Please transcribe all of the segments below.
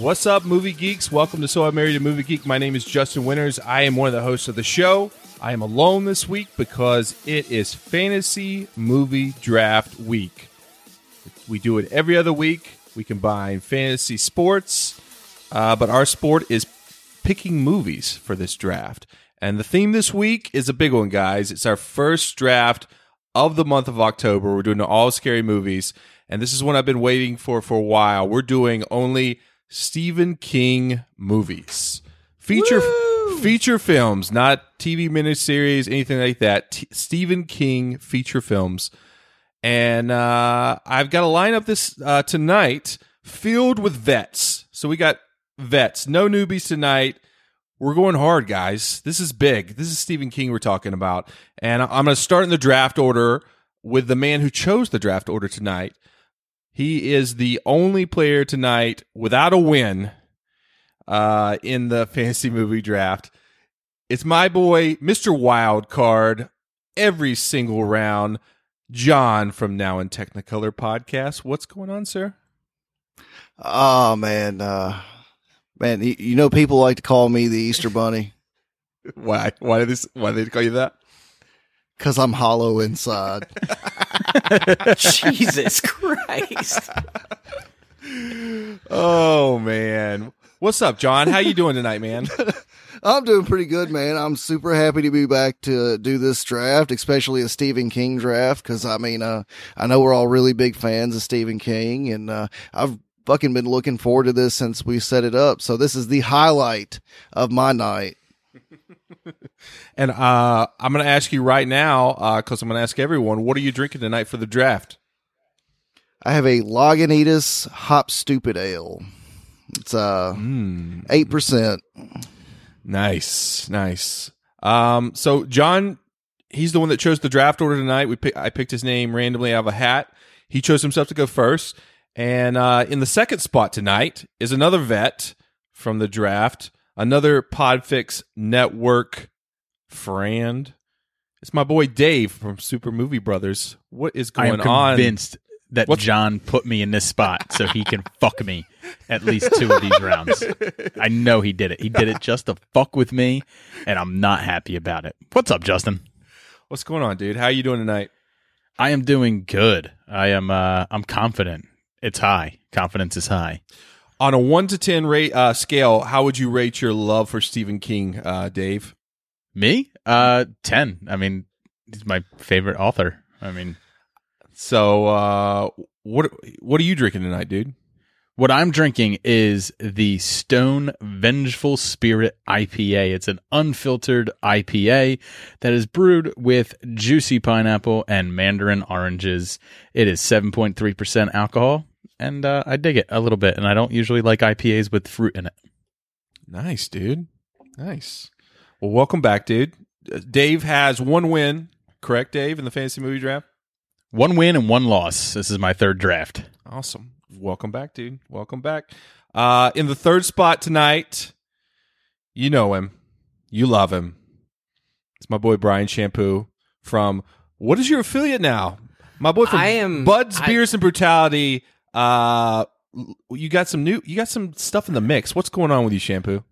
What's up, movie geeks? Welcome to So I Married a Movie Geek. My name is Justin Winters. I am one of the hosts of the show. I am alone this week because it is fantasy movie draft week. We do it every other week. We combine fantasy sports, uh, but our sport is picking movies for this draft. And the theme this week is a big one, guys. It's our first draft of the month of October. We're doing all scary movies. And this is one I've been waiting for for a while. We're doing only Stephen King movies. Feature feature films, not TV miniseries, anything like that. T- Stephen King feature films. And uh, I've got a lineup this uh, tonight filled with vets. So we got vets, no newbies tonight. We're going hard, guys. This is big. This is Stephen King we're talking about. And I'm going to start in the draft order with the man who chose the draft order tonight. He is the only player tonight without a win uh, in the fantasy movie draft. It's my boy, Mr. Wild Card, every single round. John from Now in Technicolor podcast. What's going on, sir? Oh man, uh, man, you, you know people like to call me the Easter Bunny Why? Why did this? Why did they call you that? Because I'm hollow inside. Jesus Christ. Oh man, what's up, John? How you doing tonight, man? I'm doing pretty good, man. I'm super happy to be back to do this draft, especially a Stephen King draft, because I mean, uh, I know we're all really big fans of Stephen King, and uh, I've fucking been looking forward to this since we set it up. So this is the highlight of my night. And uh, I'm going to ask you right now, because I'm going to ask everyone, what are you drinking tonight for the draft? I have a Lagunitas Hop Stoopid Ale. It's uh eight percent. Nice, nice. Um, so John, he's the one that chose the draft order tonight. We pick, I picked his name randomly out of a hat. He chose himself to go first, and uh, in the second spot tonight is another vet from the draft, another Podfix Network friend. It's my boy Dave from Super Movie Brothers. What is going on? I am on? convinced that What's- John put me in this spot so he can fuck me at least two of these rounds. I know he did it. He did it just to fuck with me, and I'm not happy about it. What's up, Justin? What's going on, dude? How are you doing tonight? I am doing good. I am. Uh, I'm confident. It's high. Confidence is high. On a one to ten rate uh, scale, how would you rate your love for Stephen King, uh, Dave? Me? Uh, ten. I mean, he's my favorite author. I mean, So, uh, what what are you drinking tonight, dude? What I'm drinking is the Stone Vengeful Spirit IPA. It's an unfiltered IPA that is brewed with juicy pineapple and mandarin oranges. It is 7.3% alcohol, and uh, I dig it a little bit. And I don't usually like IPAs with fruit in it. Nice, dude. Nice. Well, welcome back, dude. Uh, Dave has one win, correct, Dave, in the fantasy movie draft. One win and one loss. This is my third draft. Awesome. Welcome back, dude. Welcome back. Uh, in the third spot tonight, you know him, you love him. It's my boy Brian Shampoo from. What is your affiliate now? My boy from I am- Bud's I- Beers and Brutality. Uh, you got some new. You got some stuff in the mix. What's going on with you, Shampoo?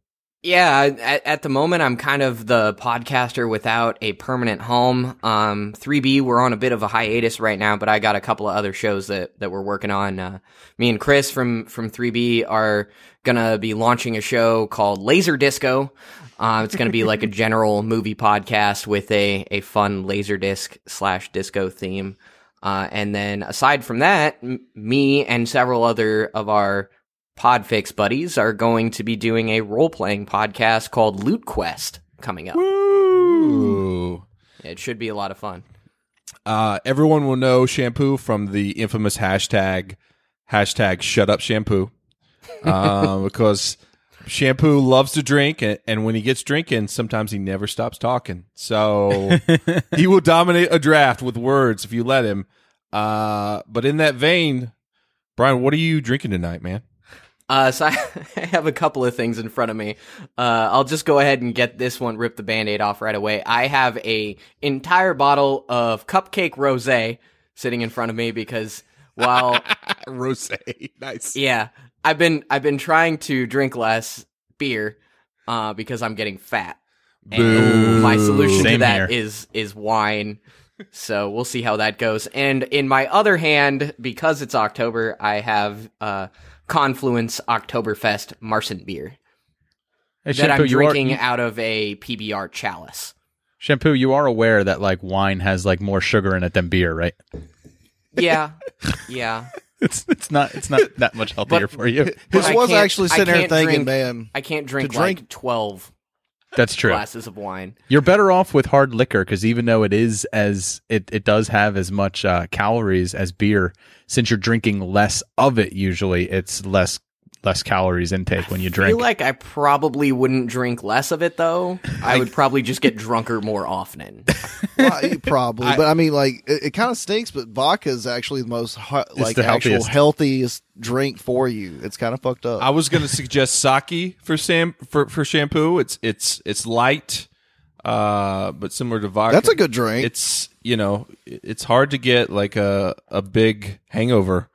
Yeah, at, at the moment, I'm kind of the podcaster without a permanent home. Um, 3B, we're on a bit of a hiatus right now, but I got a couple of other shows that, that we're working on. Uh, me and Chris from, from 3B are gonna be launching a show called Laser Disco. Uh, it's gonna be like a general movie podcast with a, a fun laser disc slash disco theme. Uh, and then aside from that, m- me and several other of our Podfix buddies are going to be doing a role playing podcast called Loot Quest coming up. Ooh. It should be a lot of fun. Uh, everyone will know shampoo from the infamous hashtag hashtag shut up shampoo. uh, because Shampoo loves to drink, and, and when he gets drinking, sometimes he never stops talking. So he will dominate a draft with words if you let him. Uh, but in that vein, Brian, what are you drinking tonight, man? Uh, so I have a couple of things in front of me. Uh, I'll just go ahead and get this one, rip the band-aid off right away. I have a entire bottle of cupcake rosé sitting in front of me because while Rose, nice. yeah, I've been I've been trying to drink less beer uh, because I'm getting fat. Boo. And my solution to Same that here. is is wine. So we'll see how that goes. And in my other hand, because it's October, I have uh, Confluence Oktoberfest Marzen beer Hey, that I'm you are- drinking you- out of a PBR chalice. shampoo. You are aware that like wine has like more sugar in it than beer, right? Yeah, yeah. It's it's not it's not that much healthier for you. This I was can't- actually I sitting there can't thinking, drink- man, I can't drink, drink- like twelve That's true. glasses of wine. You're better off with hard liquor because even though it is as it, it does have as much uh, calories as beer, since you're drinking less of it, usually it's less less calories intake when you drink. I drink. feel like I probably wouldn't drink less of it though. I would probably just get drunker more often. well, you probably, but I mean, like it, it kind of stinks. But vodka is actually the most like the actual healthiest. healthiest drink for you. It's kind of fucked up. I was going to suggest sake for Sam for, for shampoo. It's it's it's light, uh, but similar to vodka. That's a good drink. It's you know it's hard to get like a a big hangover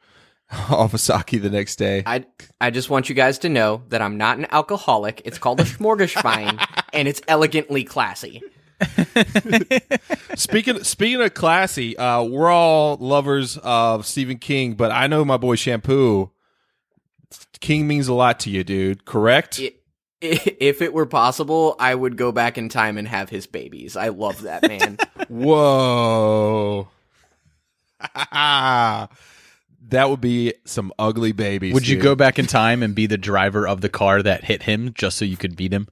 off of sake the next day. I I just want you guys to know that I'm not an alcoholic. It's called a smorgasbord, and it's elegantly classy. Speaking speaking of classy, uh, we're all lovers of Stephen King, but I know my boy Shampoo. King means a lot to you, dude. Correct? I- If it were possible, I would go back in time and have his babies. I love that man. Whoa. That would be some ugly babies. Would you dude. go back in time and be the driver of the car that hit him just so you could beat him?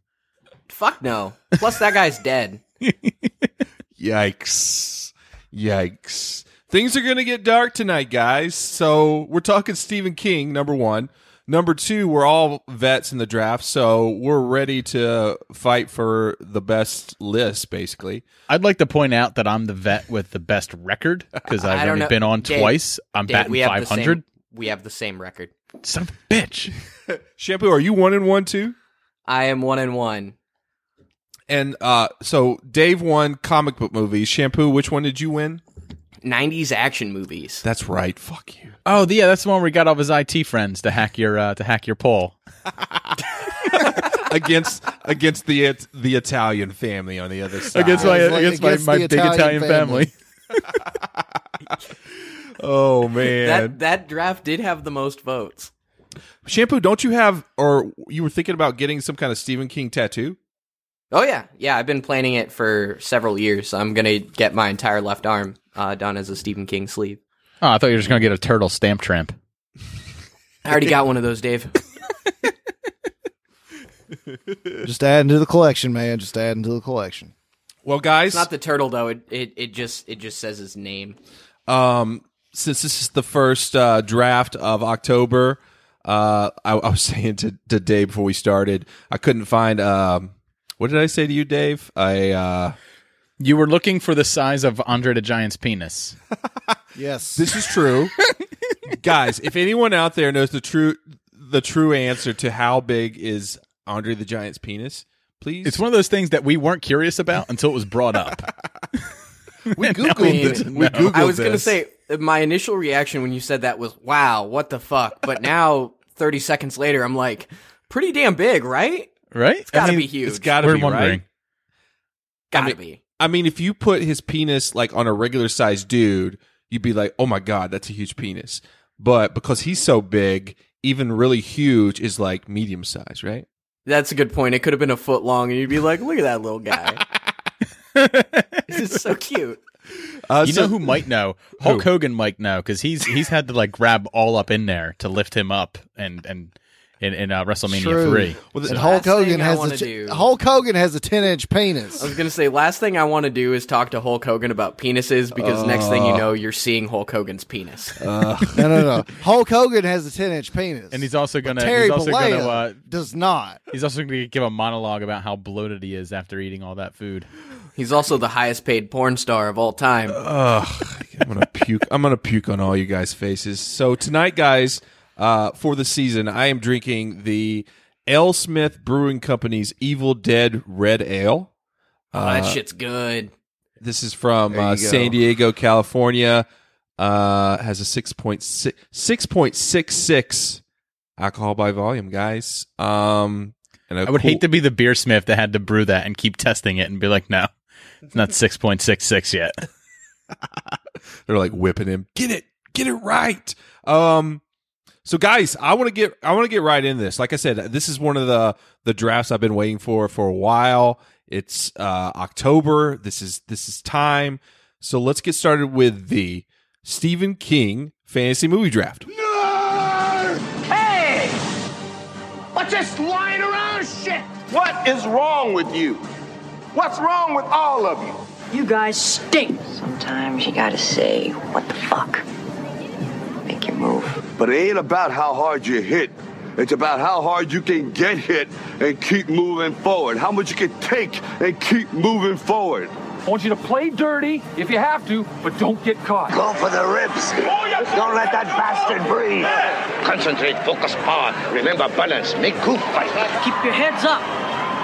Fuck no. Plus, that guy's dead. Yikes. Yikes. Things are going to get dark tonight, guys. So we're talking Stephen King, number one. Number two, we're all vets in the draft, so we're ready to fight for the best list, basically. I'd like to point out that I'm the vet with the best record because I I've only know. been on Dave, twice. I'm Dave, batting we have the 500. same- We have the same record. Son of a bitch. Shampoo, are you one and one too? I am one and one. And uh, so Dave won comic book movies. Shampoo, which one did you win? 90s action movies. That's right. Fuck you. Oh, yeah, that's the one where he got all of his IT friends to hack your uh, to hack your poll. against against the It- the Italian family on the other side. Against my like against my, against my the big Italian Italian family. oh man, That that draft did have the most votes. shampoo. Don't you have, or you were thinking about getting some kind of Stephen King tattoo? Oh yeah, yeah. I've been planning it for several years. I'm gonna get my entire left arm uh, done as a Stephen King sleeve. Oh, I thought you were just gonna get a turtle stamp tramp. I already got one of those, Dave. Just adding to the collection, man. Just adding to the collection. Well, guys, It's not the turtle though. It, it it just it just says his name. um, since this is the first uh, draft of October, uh, I, I was saying to, to Dave before we started, I couldn't find. Um, what did I say to you, Dave? I uh, You were looking for the size of Andre the Giant's penis. Yes. This is true. Guys, if anyone out there knows the true the true answer to how big is Andre the Giant's penis, please. It's one of those things that we weren't curious about until it was brought up. we Now googled we need it. We know. googled I was gonna say my initial reaction when you said that was wow, what the fuck. But now, 30 seconds later, I'm like, pretty damn big, right? right? It's gotta I mean, be huge. it's got to be wondering. right. gotta mean- be. I mean, if you put his penis like on a regular sized dude, you'd be like, "Oh my god, that's a huge penis." But because he's so big, even really huge is like medium size, right? That's a good point. It could have been a foot long, and you'd be like, look at that little guy. this is so cute. Uh, You so- know who might know? Hulk Hogan might know because he's he's had to like grab all up in there to lift him up, and and in, in uh, WrestleMania True. three. Well, And Hulk Hogan has wanna a do- Hulk Hogan has a ten inch penis. I was gonna say last thing I want to do is talk to Hulk Hogan about penises because next thing you know you're seeing Hulk Hogan's penis. no, no, no. Hulk Hogan has a ten inch penis, And he's also gonna Terry he's also Bollea gonna uh, does not. he's also gonna give a monologue about how bloated he is after eating all that food. He's also the highest paid porn star of all time. I'm gonna puke. I'm gonna puke on all you guys' faces. So tonight, guys, uh, for the season, I am drinking the AleSmith Brewing Company's Evil Dead Red Ale. oh, that shit's good. This is from uh. San Diego, California. Uh, has a 6.6 6.66 alcohol by volume, guys. Um, and a I would cool- hate to be the beersmith that had to brew that and keep testing it and be like, no, it's not six point six six yet. They're like whipping him. Get it, get it right. Um, so guys, I want to get I want to get right in this. Like I said, this is one of the the drafts I've been waiting for for a while. It's uh, October. This is this is time. So let's get started with the Stephen King fantasy movie draft. Hey! What's this lying around shit? What is wrong with you? What's wrong with all of you? You guys stink. Sometimes you gotta say, what the fuck? Make your move. But it ain't about how hard you hit. It's about how hard you can get hit and keep moving forward. How much you can take and keep moving forward. I want you to play dirty if you have to, but don't get caught. Go for the ribs. Don't let that bastard breathe. Concentrate, focus, power. Remember balance. Make cool fight. Keep your heads up.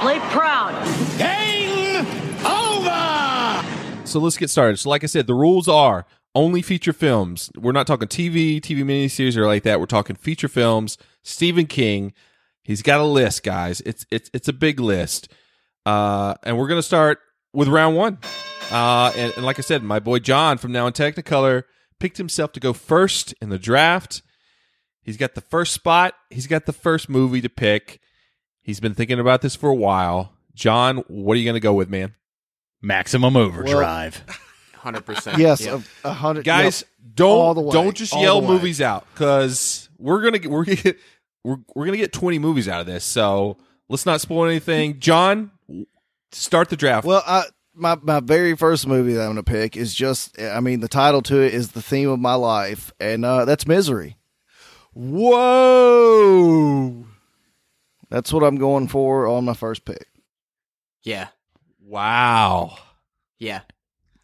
Play proud. Game over! So let's get started. So like I said, the rules are only feature films. We're not talking TV, TV miniseries or like that. We're talking feature films. Stephen King. He's got a list, guys. It's it's it's a big list. Uh, and we're gonna start with round one. Uh, and, and like I said, my boy John from Now in Technicolor picked himself to go first in the draft. He's got the first spot. He's got the first movie to pick. He's been thinking about this for a while. John, what are you gonna go with, man? Maximum overdrive. Hundred percent. Yes, a, a hundred guys yep, all the don't way, don't just all yell movies out because we're gonna get, we're gonna get we're, we're gonna get 20 movies out of this so let's not spoil anything john start the draft Well, I, my my very first movie that I'm going to pick is just. I mean, the title to it is the theme of my life, and uh, that's Misery. whoa That's what I'm going for on my first pick. Yeah. wow Yeah.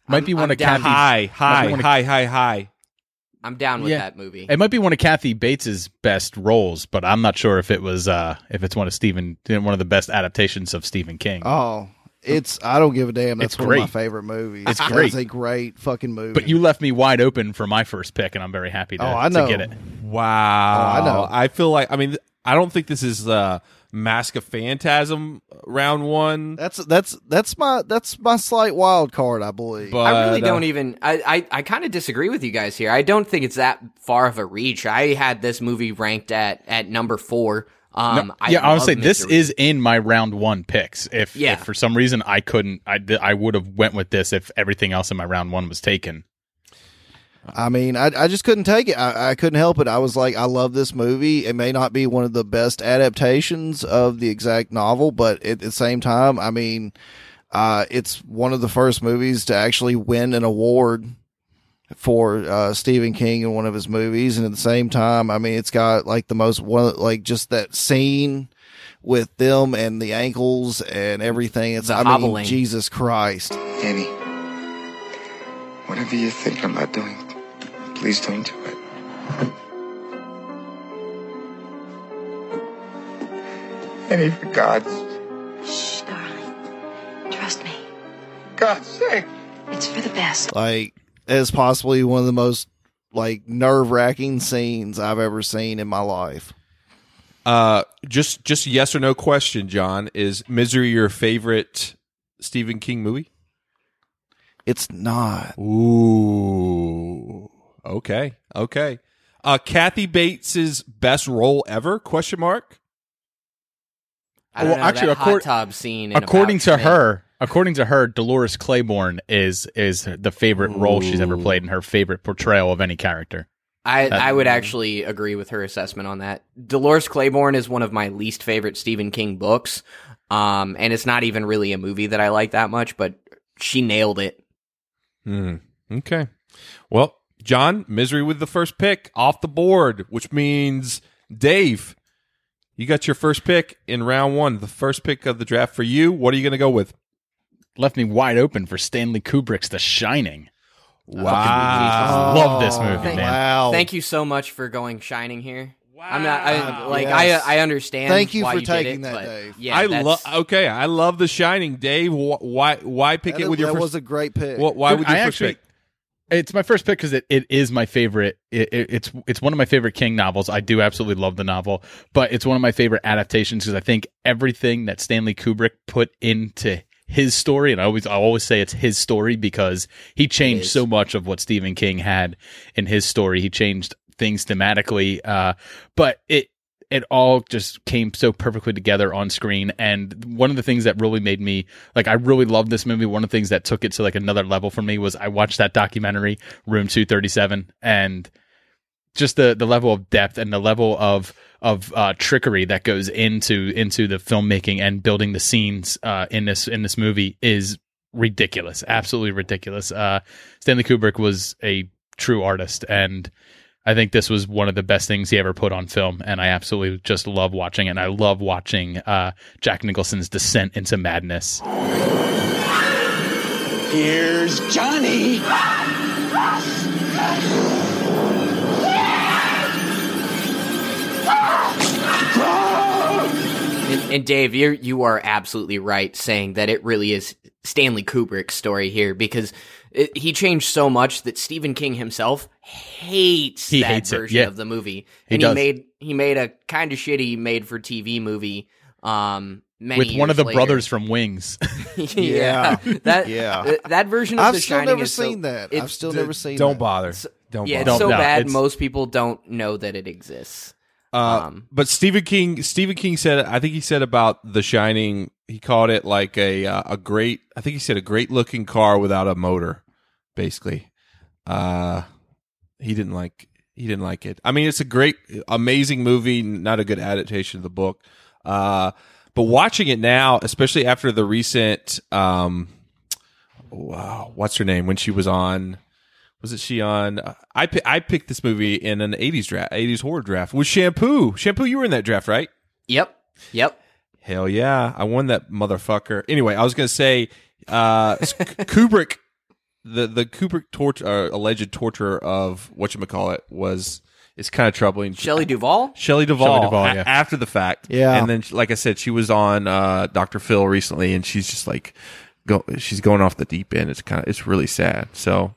Might I'm- be one I'm of down- Kathy's- high high wanna- high high high I'm down with Yeah. that movie. It might be one of Kathy Bates's best roles, but I'm not sure if it was uh if it's one of Stephen one of the best adaptations of Stephen King. Oh, it's I don't give a damn. That's It's one of my favorite movies. It's That great. is a great fucking movie. But you left me wide open for my first pick, and I'm very happy to, Oh, I to know. get it. wow Oh, I know. i feel like i mean i don't think this is uh mask of phantasm round one that's that's that's my that's my slight wild card, I believe. but I really uh, don't even. I I, I kind of disagree with you guys here. I don't think it's that far of a reach. I had this movie ranked at at number four. Um, No, yeah, I would love say this Misery. is in my round one picks. If, Yeah. if for some reason I couldn't, I I would have went with this if everything else in my round one was taken. I mean, I I just couldn't take it. I, I couldn't help it. I was like, I love this movie. It may not be one of the best adaptations of the exact novel, but at the same time, I mean, uh, it's one of the first movies to actually win an award for uh, Stephen King in one of his movies, and at the same time, I mean, it's got like the most one like just that scene with them and the ankles and everything. It's The I hobbling. mean, Jesus Christ. Danny, whatever you're thinking about doing, please don't do it. Danny, for God's, Shh, darling. Trust me. God's sake. It's for the best. like as possibly one of the most like nerve wracking scenes I've ever seen in my life. uh just just yes or no question john is misery your favorite stephen king movie It's not. Ooh. Okay. Okay. Uh Kathy Bates's best role ever? Question mark. I don't Well, know, actually, that accord- hot tub scene. in according to Snake. her, according to her, Dolores Claiborne is is the favorite role she's ever played and her favorite portrayal of any character. I, That- I would actually agree with her assessment on that. Dolores Claiborne is one of my least favorite Stephen King books. Um, and it's not even really a movie that I like that much, but she nailed it. Hmm. Okay. Well, John, misery with the first pick off the board, which means Dave, you got your first pick in round one, the first pick of the draft for you. What are you going to go with? Left me wide open for Stanley Kubrick's The Shining. Wow. Love this oh, movie, Thank, man. Wow. thank you so much for going Shining here. I'm not I, like Yes. I I understand. Thank you why for did taking it, that, Dave. Yeah, I love. Okay, I love The Shining, Dave. Why? Why pick That, it with your that first? was a great pick. wh- why would you I first actually, pick? It's my first pick because it, it is my favorite. It, it, it's it's one of my favorite King novels. I do absolutely love the novel, but it's one of my favorite adaptations because I think everything that Stanley Kubrick put into his story, and I always I always say it's his story because he changed so much of what Stephen King had in his story. He changed things thematically, uh, but it it all just came so perfectly together on screen. And one of the things that really made me like, I really loved this movie. One of the things that took it to like another level for me was I watched that documentary, Room 237, and just the, the level of depth and the level of, of, uh, trickery that goes into, into the filmmaking and building the scenes, uh, in this, in this movie is ridiculous. Absolutely ridiculous. Uh, Stanley Kubrick was a true artist and, I think this was one of the best things he ever put on film, and I absolutely just love watching it. And I love watching uh, Jack Nicholson's descent into madness. Here's Johnny. And, and Dave, you you are absolutely right saying that it really is Stanley Kubrick's story here because it, he changed so much that Stephen King himself hates He that hates version yeah. of the movie, He and does. he made he made a kind of shitty made for TV movie. Um, many With one of the later. brothers from Wings. yeah, that Yeah. th- that version of I've The still Shining never is so- seen that. I've it's- still never seen Don't that. bother. Don't yeah, bother. it's so no, bad it's- most people don't know that it exists. Uh, Um, but Stephen King, Stephen King said, I think he said about The Shining, he called it like a uh, a great. I think he said a great looking car without a motor, basically. Uh, he didn't like he didn't like it. I mean, it's a great, amazing movie, not a good adaptation of the book. Uh, but watching it now, especially after the recent, um, wow, what's her name when she was on? Was it she on? uh, I pi- I picked this movie in an '80s draft, '80s horror draft with Shampoo. Shampoo, you were in that draft, right? Yep, yep. Hell yeah, I won that motherfucker. Anyway, I was gonna say, uh, Kubrick, the the Kubrick torture, uh, alleged torture of what you call it was It's kind of troubling. Shelley Duvall. Shelley Duvall, Shelley Duvall, a- yeah. after the fact. Yeah. And then, like I said, she was on uh, Dr. Phil recently, and she's just like, go, she's going off the deep end. It's kind of, it's really sad. So,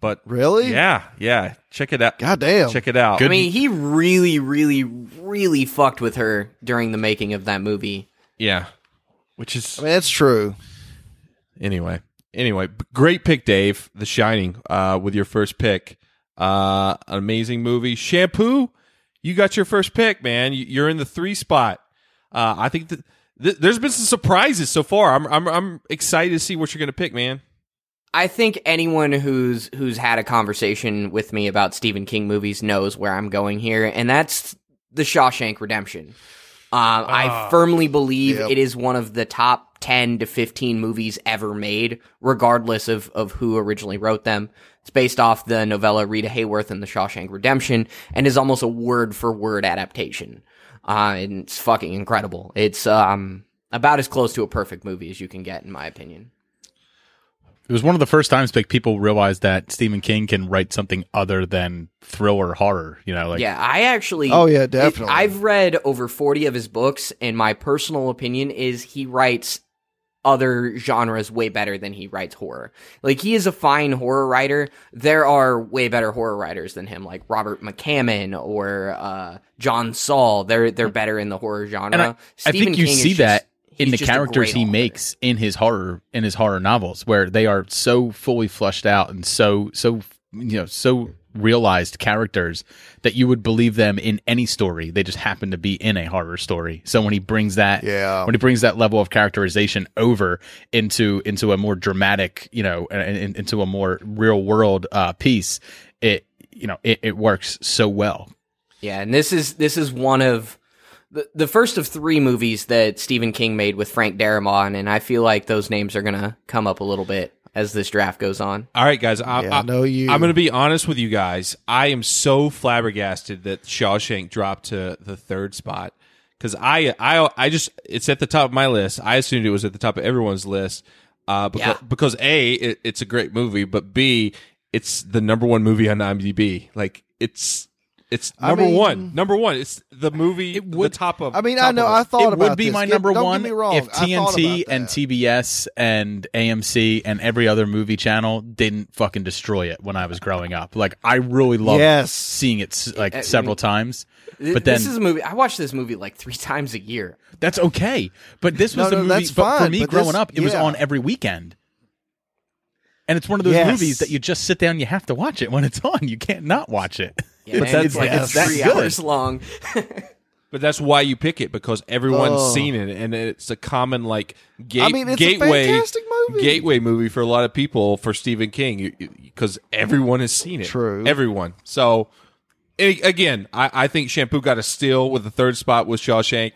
but Really? yeah, yeah. Check it out. God damn. Check it out. I mean, he really, really, really fucked with her during the making of that movie. Yeah. Which is I mean, that's true. anyway. Anyway, great pick, Dave. The Shining, uh, with your first pick. Uh, an amazing movie. Shampoo, you got your first pick, man. You- You're in the three spot. Uh, I think that th- there's been some surprises so far. I'm I'm I'm excited to see what you're gonna pick, man. I think anyone who's who's had a conversation with me about Stephen King movies knows where I'm going here, and that's The Shawshank Redemption. Um, I firmly believe Yep. it is one of the top 10 to 15 movies ever made, regardless of, of who originally wrote them. It's based off the novella Rita Hayworth and The Shawshank Redemption, and is almost a word for word adaptation. Uh, and it's fucking incredible. It's um about as close to a perfect movie as you can get, in my opinion. It was one of the first times like people realized that Stephen King can write something other than thriller horror. You know, like yeah, I actually. Oh, yeah, it- definitely. I've read over 40 of his books, and my personal opinion is he writes other genres way better than he writes horror. Like, he is a fine horror writer. There are way better horror writers than him, like Robert McCammon or uh, John Saul. They're they're better in the horror genre. And I, I think you King see just- that in the characters great he author. makes in his horror in his horror novels, where they are so fully fleshed out and so so you know so realized characters that you would believe them in any story. They just happen to be in a horror story. So when he brings that, Yeah. when he brings that level of characterization over into into a more dramatic, you know, and, and into a more real world uh, piece, it you know, it, it works so well. Yeah, and this is this is one of the the first of three movies that Stephen King made with Frank Darabont, and I feel like those names are gonna come up a little bit as this draft goes on. All right, guys. I, Yeah, I I know you. I'm going to be honest with you guys. I am so flabbergasted that Shawshank dropped to the third spot because I, I, I just it's at the top of my list. I assumed it was at the top of everyone's list. Uh, because, Yeah. because a it, it's a great movie, but b it's the number one movie on IMDb. Like it's it's I number mean- one. Number one. It's the movie. the top of. I mean, I know. I thought it about would be this. my Get- number don't one Get me wrong. if TNT and. TBS and AMC and every other movie channel didn't fucking destroy it when I was growing up. Like I really loved Yes. seeing it like I several mean, times. But then this is a movie I watched this movie like three times a year. that's okay. But this was No, the no, movie that's but for me but growing this- up. It was on every weekend. And it's one of those Yes. movies that you just sit down. You have to watch it when it's on. You can't not watch it. Yeah, man, that's- it's like yes. it's three good. hours long. But that's why you pick it because everyone's Oh. seen it, and it's a common like gate, I mean, it's a gateway fantastic movie. gateway movie for a lot of people for Stephen King because everyone has seen it. True. everyone. So and again, I, I think Shampoo got a steal with the third spot with Shawshank.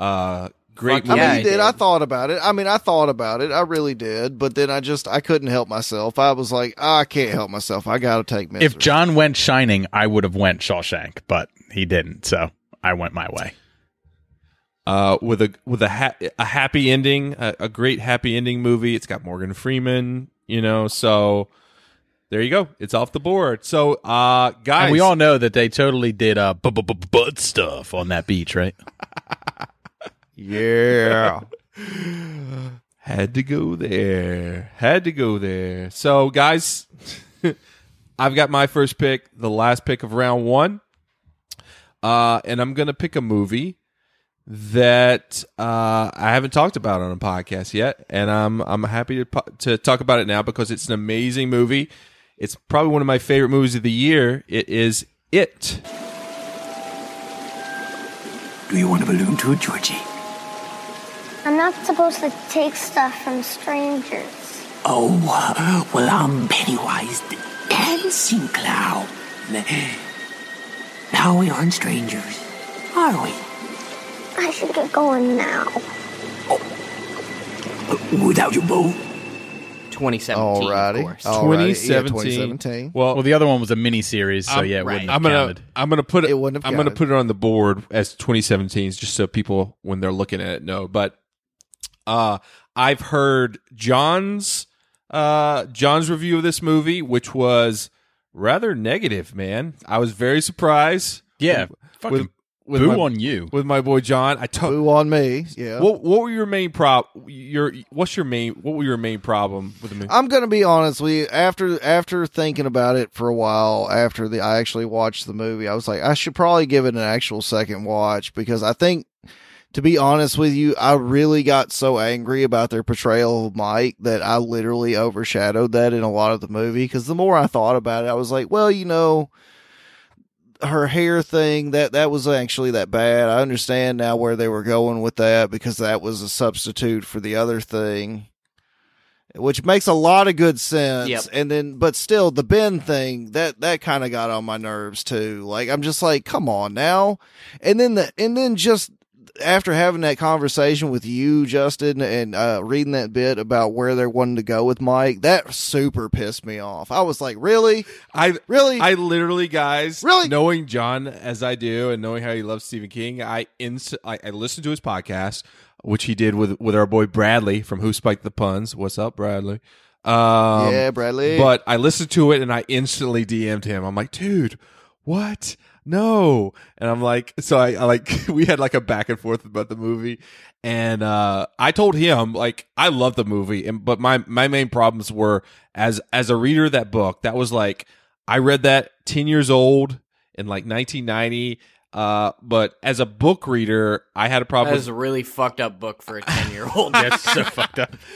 Uh, great Fuck movie. I mean, he did. did. I thought about it. I mean, I thought about it. I really did. But then I just, I couldn't help myself. I was like, "Ah, I can't help myself. I got to take Misery. If John went Shining, I would have went Shawshank, but he didn't. So I went my way. uh, with a with a ha- a happy ending, a, a great happy ending movie. It's got Morgan Freeman, you know. So there you go. It's off the board. So, uh, guys, And we all know that they totally did uh, bu- bu- bu- butt stuff on that beach, right? yeah. Had to go there. Had to go there. So, guys, I've got my first pick, the last pick of round one. Uh, and I'm going to pick a movie that uh, I haven't talked about on a podcast yet. And I'm, I'm happy to, po- to talk about it now because it's an amazing movie. It's probably one of my favorite movies of the year. It is It. Do you want a balloon too, Georgie? I'm not supposed to take stuff from strangers. Oh, well, I'm Pennywise the dancing clown. Now we aren't strangers, are we? I should get going now. Oh, without your boat? 2017, Alrighty. of course. Alrighty. Yeah, 2017. 2017. Well, Well, the other one was a mini series, so yeah, it right. wouldn't have I'm gonna counted. I'm gonna put it. It wouldn't have I'm gonna counted. put it on the board as 2017, just so people when they're looking at it know. But uh, I've heard John's uh John's review of this movie, which was rather negative. Man, I was very surprised. Yeah, with fucking with boo my, on you. with my boy John. I told. Boo on me. Yeah. What what were your main prob? Your what's your main what were your main problem with the movie? I'm gonna be honest with you. After after thinking about it for a while, after the I actually watched the movie, I was like, I should probably give it an actual second watch because I think, to be honest with you, I really got so angry about their portrayal of Mike that I literally overshadowed that in a lot of the movie. Because the more I thought about it, I was like, well, you know. Her hair thing that that was actually that bad. I understand now where they were going with that because that was a substitute for the other thing which makes a lot of good sense. Yep. And then, but still, the Ben thing that that kind of got on my nerves too. Like I'm just like, come on now. And then the and then just after having that conversation with you, Justin, and uh, reading that bit about where they're wanting to go with Mike, that super pissed me off. I was like, really, I really, I literally, guys, Really? knowing John as I do, and knowing how he loves Stephen King, I inst- I, I listened to his podcast, which he did with with our boy Bradley from Who Spiked the Puns. What's up, Bradley? Um, yeah, Bradley. But I listened to it and I instantly DM'd him. I'm like, dude, what? No. And I'm like, so I, I like, we had like a back and forth about the movie. And, uh, I told him, like, I love the movie. And, but my, my main problems were as, as a reader of that book, that was like, I read that 10 years old in like 1990. Uh, but as a book reader, I had a problem That with is a really fucked up book for a 10 year old. That's so fucked up.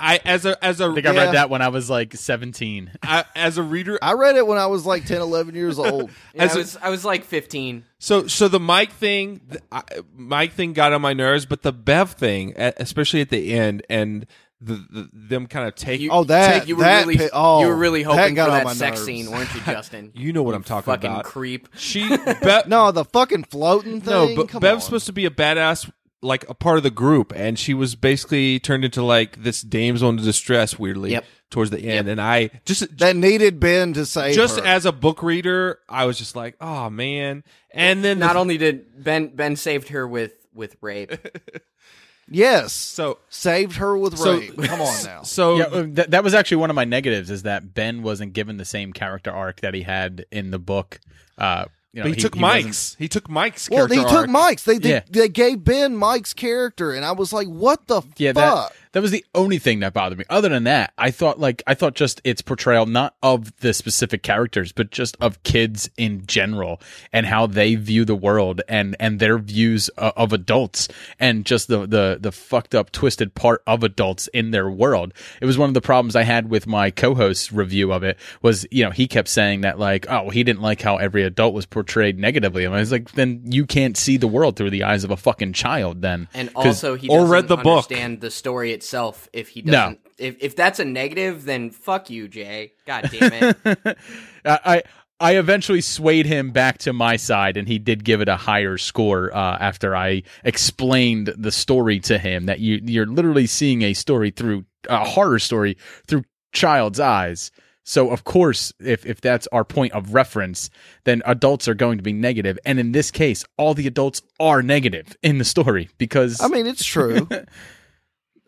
I, as a, as a, I think I Yeah. read that when I was like 17. I, as a reader, I read it when I was like 10, 11 years old. Yeah, As I, a- was, I was like 15. So, so the Mike thing, th- I, Mike thing got on my nerves, but the Bev thing, e- especially at the end, and the, the them kind of take You- Oh, that you were that really, pi- oh, you were really that hoping got for on that my sex nerves. scene, weren't you, Justin? you know what I'm talking about. fucking about. creep. She Be- No, the fucking floating thing. no, but Come Bev's on. supposed to be a badass, like a part of the group, and she was basically turned into like this damsel in distress, weirdly Yep. towards the end. And I just that needed Ben to save just her. as a book reader, I was just like, oh man. And then Not the- only did Ben Ben saved her with with rape. yes, so saved her with So- rape. Come on now. so yeah, uh, that, that was actually one of my negatives is that Ben wasn't given the same character arc that he had in the book. Uh, you know, but he, took wasn't- Mike's. He took Mike's. Well, character he took arc. Mike's. They they, Yeah. they gave Ben Mike's character, and I was like, "What the Yeah, fuck?" that that was the only thing that bothered me. Other than that, I thought like I thought just its portrayal not of the specific characters, but just of kids in general and how they view the world and and their views uh, of adults and just the the the fucked up twisted part of adults in their world. It was one of the problems I had with my co-host's review of it was, you know, he kept saying that like, oh, he didn't like how every adult was portrayed negatively. And I was like, then you can't see the world through the eyes of a fucking child then. And also, he or read the book. understand the story itself. If he doesn't, if if that's a negative, then fuck you, Jay. God damn it. I I- I eventually swayed him back to my side, and he did give it a higher score uh, after I explained the story to him. That you you're literally seeing a story through a horror story through child's eyes. So of course, if if that's our point of reference, then adults are going to be negative. negative, and in this case, all the adults are negative in the story because I mean, it's true.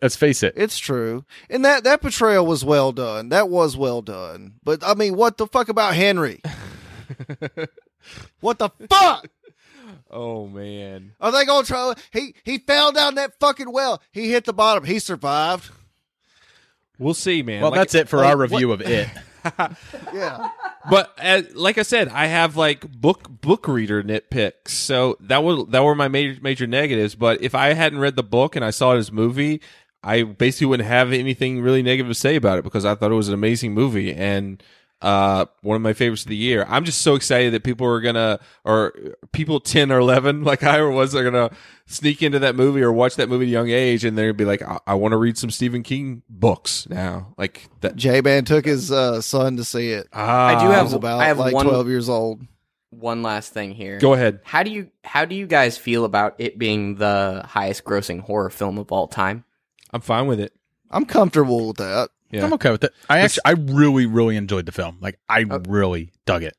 let's face it, it's true, and that that portrayal was well done. That was well done. But I mean, what the fuck about Henry? what the fuck? Oh man. Are they gonna try? He he fell down that fucking well. He hit the bottom. He survived. We'll see, man. well, Like- that's it for like, our what- review of it. Yeah. but as, like I said, I have like book book reader nitpicks. So that was that were my major major negatives. But if I hadn't read the book and I saw it as movie, I basically wouldn't have anything really negative to say about it because I thought it was an amazing movie and uh one of my favorites of the year. I'm just so excited that people are gonna or people ten or eleven like I was are gonna sneak into that movie or watch that movie at a young age and they're gonna be like, I, I want to read some Stephen King books now. Like that. J Man took his uh, son to see it. Ah, I do have was about I have like one, twelve years old. One last thing here. Go ahead. How do you how do you guys feel about it being the highest grossing horror film of all time? I'm fine with it. I'm comfortable with that. Yeah. I'm okay with it. I actually, I really, really enjoyed the film. Like, I really dug it.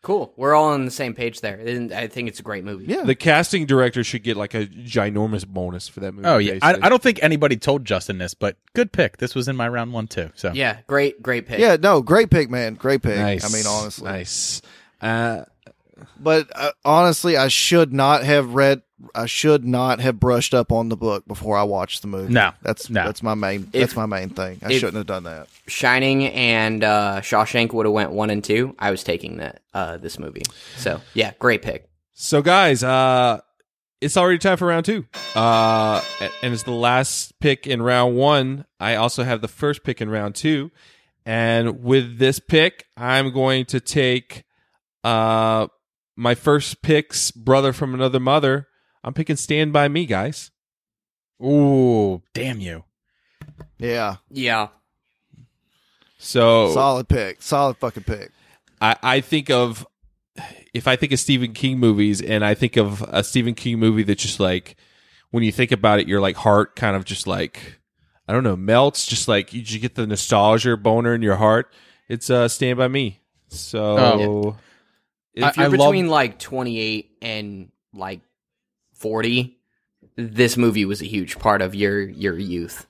Cool. We're all on the same page there. And I think it's a great movie. Yeah. The casting director should get like a ginormous bonus for that movie. Oh yeah, I. I don't think anybody told Justin this, but good pick. This was in my round one too. So Yeah, great, great pick. Yeah, no, great pick, man. Great pick. Nice. I mean, honestly, nice. Uh, But uh, honestly, I should not have read. I should not have brushed up on the book before I watched the movie. No, that's no. that's my main. If- that's my main thing. I shouldn't have done that. Shining and uh, Shawshank would have went one and two. I was taking that uh, this movie. So yeah, great pick. so guys, uh, it's already time for round two. Uh, and it's the last pick in round one. I also have the first pick in round two, and with this pick, I'm going to take uh my first pick's brother from another mother. I'm picking Stand by Me, guys. Ooh, damn you! Yeah, Yeah. So solid pick. Solid fucking pick. I, I think of if I think of Stephen King movies and I think of a Stephen King movie that just like when you think about it, your like heart kind of just like I don't know melts, just like you just get the nostalgia boner in your heart. It's uh Stand by Me. So Oh. If I- you're I love- between like 28 and like 40, this movie was a huge part of your your youth.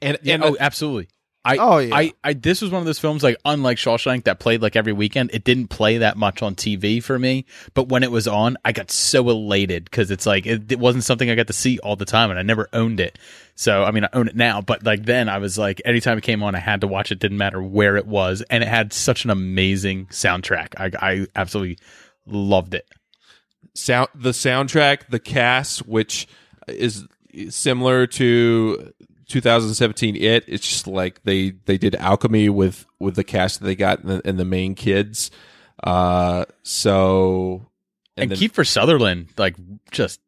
and and oh, absolutely. I, Oh, yeah. I, I, this was one of those films like unlike Shawshank that played like every weekend. It didn't play that much on TV for me, but when it was on, I got so elated because it's like it, it wasn't something I got to see all the time, and I never owned it. So I mean, I own it now, but like then I was like, anytime it came on, I had to watch it. Didn't matter where it was, and it had such an amazing soundtrack. I, I absolutely loved it. Sound the soundtrack, the cast, which is similar to 2017 it it's just like they they did alchemy with with the cast that they got and the, and the main kids uh so And, then- Kiefer Sutherland, like just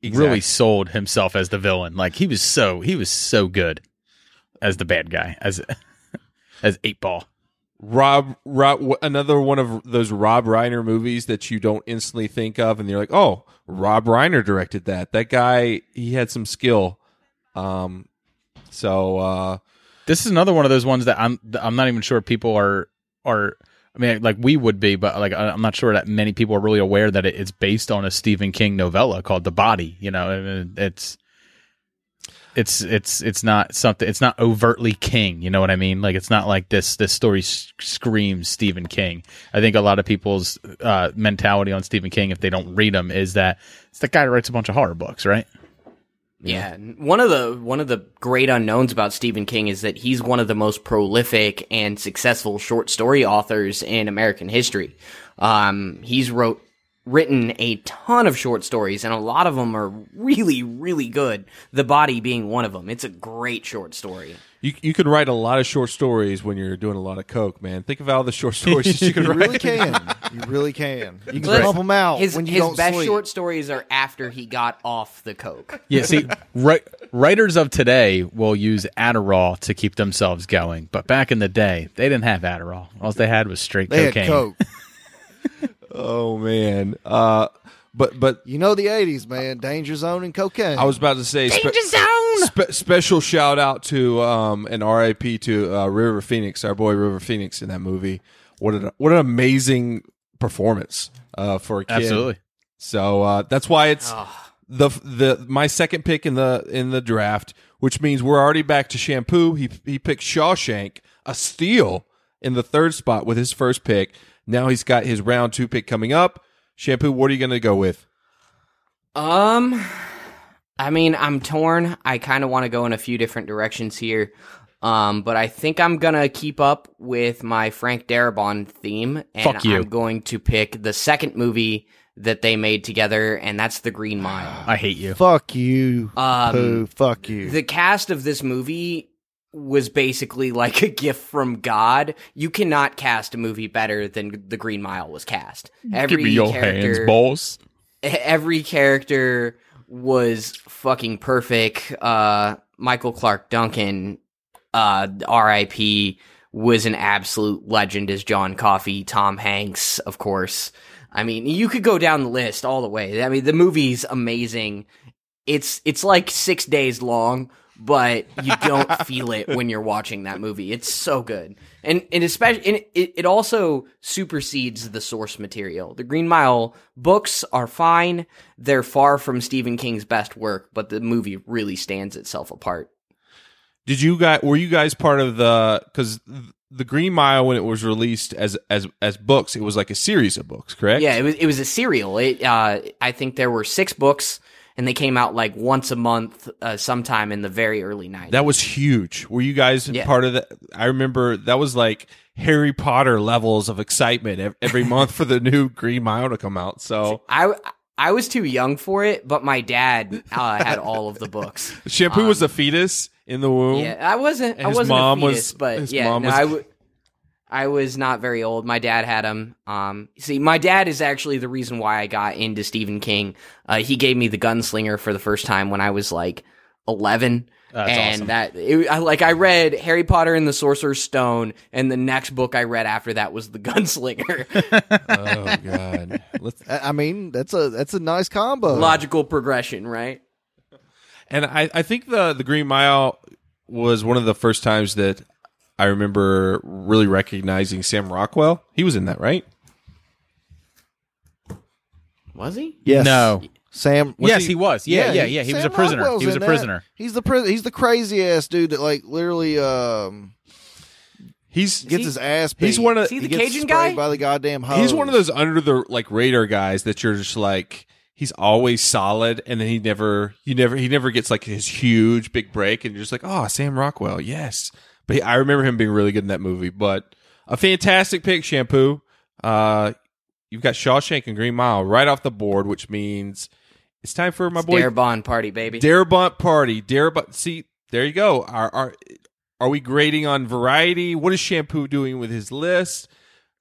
Exactly. really sold himself as the villain. Like he was so he was so good as the bad guy as as eight ball. Rob, Rob, another one of those Rob Reiner movies that you don't instantly think of, and you're like, oh, Rob Reiner directed that. That guy, he had some skill. Um, so uh, This is another one of those ones that I'm I'm not even sure people are are. I mean, like we would be, but like I'm not sure that many people are really aware that it's based on a Stephen King novella called The Body. You know, it's it's it's it's not something. It's not overtly King. You know what I mean? Like it's not like this. This story screams Stephen King. I think a lot of people's uh, mentality on Stephen King, if they don't read him, is that it's the guy who writes a bunch of horror books, right? Yeah, one of the one of the great unknowns about Stephen King is that he's one of the most prolific and successful short story authors in American history. Um, he's wrote written a ton of short stories, and a lot of them are really, really good. The Body being one of them. It's a great short story. you you can write a lot of short stories when you're doing a lot of coke, man. Think of all the short stories that you You can write. really can. You really can. You can But pump them out His, when you his don't best sleep. short stories are after he got off the coke. Yeah, see, ri- writers of today will use Adderall to keep themselves going, but back in the day, they didn't have Adderall. All they had was straight They cocaine. had coke. Oh man, uh, but but You know the '80s, man. Danger Zone and cocaine. I was about to say spe- spe- special shout out to um and RIP to uh, River Phoenix, our boy River Phoenix in that movie. What an what an amazing performance uh, for a kid. Absolutely. So uh, that's why it's the the my second pick in the in the draft, which means we're already back to shampoo. He he picked Shawshank, a steal in the third spot with his first pick. Now he's got his round two pick coming up. Shampoo, what are you going to go with? Um, I mean, I'm torn. I kind of want to go in a few different directions here. Um, but I think I'm gonna keep up with my Frank Darabont theme, and Fuck you. I'm going to pick the second movie that they made together, and that's The Green Mile. I hate you. Fuck you. Um, Pooh. Fuck you. The cast of this movie was basically like a gift from God. You cannot cast a movie better than The Green Mile was cast. Every Give me your character, hands, boss. every character was fucking perfect. Uh, Michael Clarke Duncan, uh, R.I.P. was an absolute legend as John Coffey. Tom Hanks, of course. I mean, you could go down the list all the way. I mean, the movie's amazing. It's it's like six days long, but you don't feel it when you're watching that movie. It's so good, and and especially and it it also supersedes the source material. The Green Mile books are fine; they're far from Stephen King's best work, but the movie really stands itself apart. Did you guys were you guys part of the because the Green Mile when it was released as as as books it was like a series of books correct Yeah, it was it was a serial. It uh, I think there were six books, and they came out like once a month, uh, sometime in the very early nineties. that was huge were you guys Yeah. part of that I remember that was like Harry Potter levels of excitement every month for the new Green Mile to come out so I I was too young for it, but my dad uh, had all of the books. Shampoo was a fetus in the womb Um, Yeah, I wasn't. I wasn't mom a was- but his yeah, mom no, was- I w- I was not very old. My dad had him. Um, see, my dad is actually the reason why I got into Stephen King. Uh, he gave me the Gunslinger for the first time when I was like eleven. That's and awesome. that it, I, like I read Harry Potter and the Sorcerer's Stone, and the next book I read after that was the Gunslinger. oh god Let's, I I mean, that's a that's a nice combo. Logical progression, right? and I I think the the Green Mile was one of the first times that I remember really recognizing Sam Rockwell he was in that right Was he? Yes. No. Sam. yes, he, was. Yeah, yeah, yeah. He was a prisoner. Rockwell's He was a in that. prisoner. He's the pri- He's the crazy ass dude that like literally um he's gets his ass. Beat. he's one of Is he the gets Cajun sprayed guy? by the goddamn hose. He's one of those under the like radar guys that you're just like he's always solid and then he never you never he never gets like his huge big break and you're just like oh Sam Rockwell yes but he, I remember him being really good in that movie but a fantastic pick shampoo. Uh you've got Shawshank and Green Mile right off the board which means it's time for my It's boy Darabont party, baby. Darabont party. Darabont see there you go. Are are are we grading on variety? What is shampoo doing with his list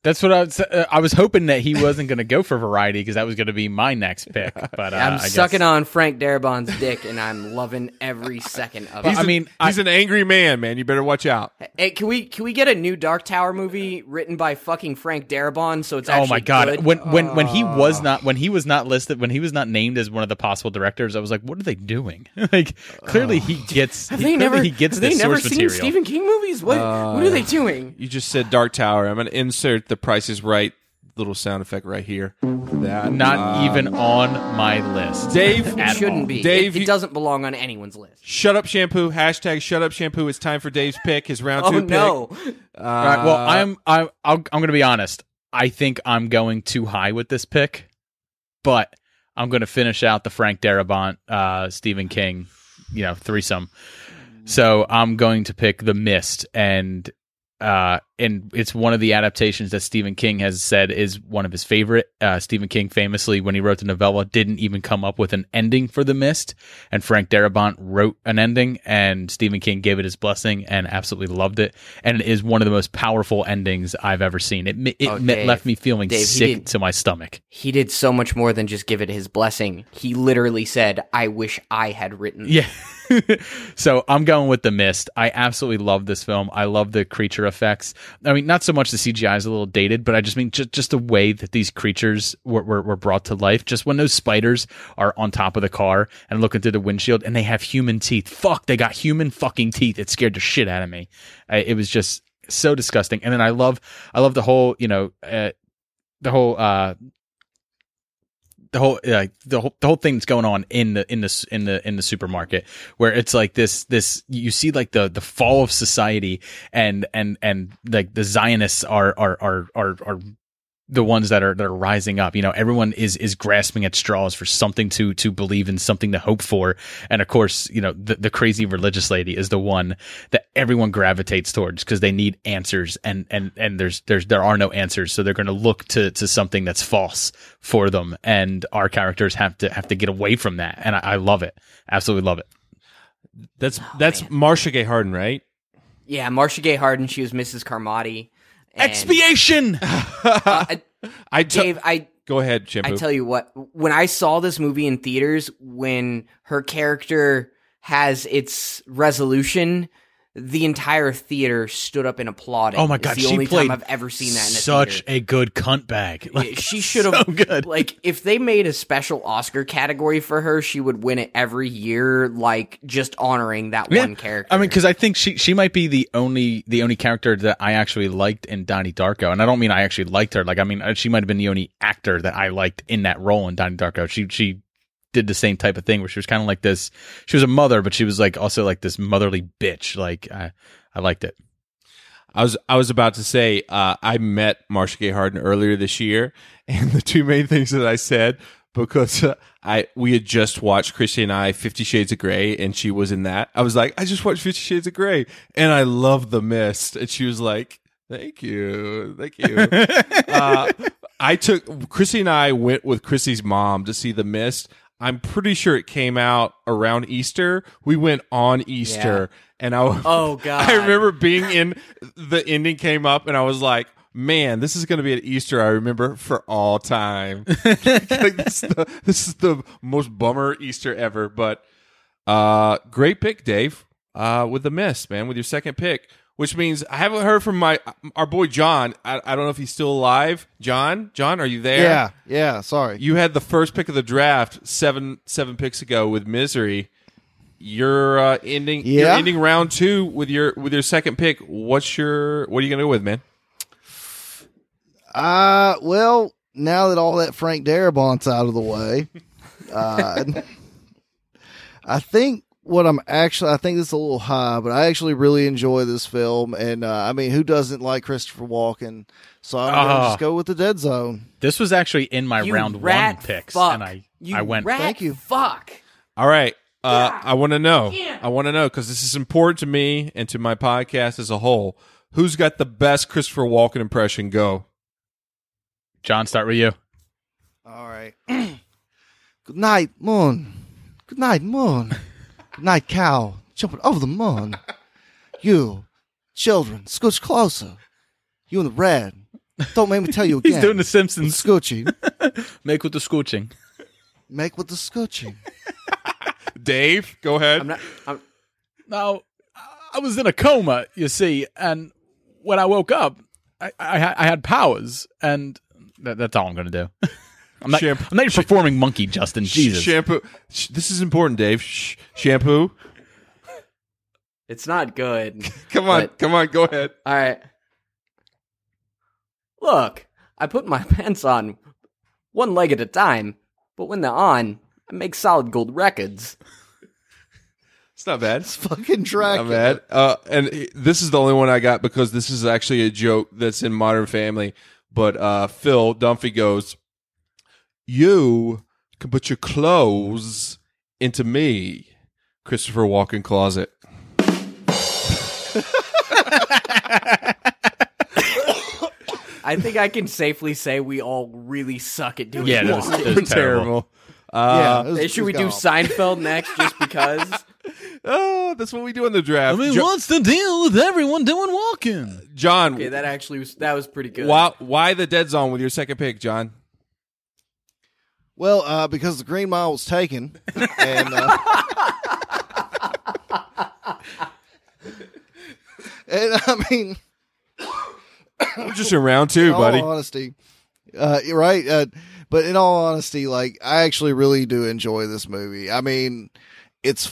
That's what I was. Uh, I was hoping that he wasn't going to go for variety because that was going to be my next pick. But uh, I'm I guess- sucking on Frank Darabont's dick, and I'm loving every second of it. He's I an- mean, he's an angry man, man. You better watch out. Hey, can we can we get a new Dark Tower movie written by fucking Frank Darabont? So it's Oh my god! good? When when when he was Ah. not when he was not listed when he was not named as one of the possible directors, I was like, what are they doing? like clearly he gets have he, they never he gets have this they never seen material. Stephen King movies? What what are they doing? You just said Dark Tower. I'm going to insert the Price is Right little sound effect right here. That Not uh, even on my list. Dave. It shouldn't be. Dave, it, it doesn't belong on anyone's list. Shut up, shampoo. Hashtag shut up, shampoo. It's time for Dave's pick. His round Oh two pick. no! Uh, All right. Well, I'm I I'll, I'm going to be honest. I think I'm going too high with this pick, but I'm going to finish out the Frank Darabont, uh, Stephen King, you know, threesome. So I'm going to pick The Mist, and uh, and it's one of the adaptations that Stephen King has said is one of his favorite. Uh, Stephen King famously, when he wrote the novella, didn't even come up with an ending for The Mist, and Frank Darabont wrote an ending, and Stephen King gave it his blessing and absolutely loved it, and it is one of the most powerful endings I've ever seen. It it, Oh, Dave. left me feeling Dave, sick did- to my stomach. He did so much more than just give it his blessing. He literally said, "I wish I had written." Yeah. so I'm going with the mist. I absolutely love this film. I love the creature effects. I mean, not so much the CGI is a little dated, but I just mean just just the way that these creatures were, were, were brought to life. Just when those spiders are on top of the car and looking through the windshield, and they have human teeth. Fuck, they got human fucking teeth. It scared the shit out of me. I, it was just so disgusting. And then I love I love the whole you know uh, the whole uh the whole like the whole the whole thing that's going on in the in the in the in the supermarket where it's like this this you see like the the fall of society and and and like the Zionists are are are are are the ones that are that are rising up you know everyone is is grasping at straws for something to to believe in something to hope for and of course you know the, the crazy religious lady is the one that everyone gravitates towards because they need answers and and and there's there's there are no answers so they're going to look to to something that's false for them and our characters have to have to get away from that and I, I love it absolutely love it That's oh, that's Marcia Gay Harden, right? Yeah, Marcia Gay Harden. She was Mrs. Carmody. And- expiation I, I t- Dave, I go ahead. I tell you what, when I saw this movie in theaters, when her character has its resolution, the entire theater stood up and applauded. oh my It's god the she only played time I've ever seen that in a such theater. a good cunt bag Like, she should have so good like if they made a special Oscar category for her, she would win it every year, like just honoring that Yeah. one character. I mean, because I think she she might be the only the only character that I actually liked in Donnie Darko, and I don't mean I actually liked her. Like, I mean, uh, she might have been the only actor that I liked in that role in Donnie Darko. She she did the same type of thing where she was kind of like this. She was a mother, but she was like also like this motherly bitch. Like, I I liked it. I was I was about to say uh, I met Marcia Gay Harden earlier this year, and the two main things that I said because uh, I we had just watched Christy and I Fifty Shades of Grey, and she was in that. I was like, I just watched Fifty Shades of Grey, and I love The Mist, and she was like, Thank you, thank you. uh, I took Christy and I went with Chrissy's mom to see The Mist. I'm pretty sure it came out around Easter. We went on Easter, and I Oh, God. I remember being in the ending came up, and I was like, "Man, this is going to be an Easter I remember for all time." like, this, is the, this is the most bummer Easter ever, but uh, great pick, Dave. Uh, with the miss, man, with your second pick, which means I haven't heard from my our boy John. I, I don't know if he's still alive. John, John, are you there? Yeah, yeah. Sorry. You had the first pick of the draft seven seven picks ago with Misery. You're uh, ending. You're Yeah. ending round two with your with your second pick. What's your what are you gonna go with, man? Uh, well, now that all that Frank Darabont's out of the way, uh, I think what I'm actually, I think this is a little high, but I actually really enjoy this film. And, uh, I mean, who doesn't like Christopher Walken? So I'm going to Ah. just go with the Dead Zone. This was actually in my You round rat one picks, fuck. and I You I went. rat Thank you. Fuck. All right. Uh, I want to know. I want to know because this is important to me and to my podcast as a whole. Who's got the best Christopher Walken impression? Go. John, start with you. All right. Good night, moon. Good night, moon. Good night, cow. Jumping over the moon. You, children, scooch closer. You in the red. Don't make me tell you again. He's doing the Simpsons. Scooching. Make with the scooching. Make with the scooching. Dave, go ahead. I'm not. I'm, Now, I was in a coma, you see, and when I woke up, I, I, I had powers, and that, that's all I'm going to do. I'm not, Shampoo- I'm not even performing monkey, Justin. Jesus. Shampoo. Sh- This is important, Dave. Sh- shampoo. it's not good. Come on, But- come on, go ahead. All right. Look, I put my pants on one leg at a time, but when they're on, I make solid gold records. It's not bad. It's fucking Dracula. Not bad. Uh, and this is the only one I got because this is actually a joke that's in Modern Family. But uh, Phil Dunphy goes, "You can put your clothes into me, Christopher Walken closet." I think I can safely say we all really suck at doing Yeah, that that. was, that was terrible. Uh, Yeah, it was- Should we it do was Seinfeld next just because? oh, that's what we do in the draft. I mean, jo- what's the deal with everyone doing walking? John, Okay, that actually was that was pretty good. why, why the dead zone with your second pick, John? Well, uh, because the Green Mile was taken, and uh, and I mean, I'm just in round two, in all buddy. honesty, uh, you're right. Uh, but in all honesty, like I actually really do enjoy this movie. I mean, it's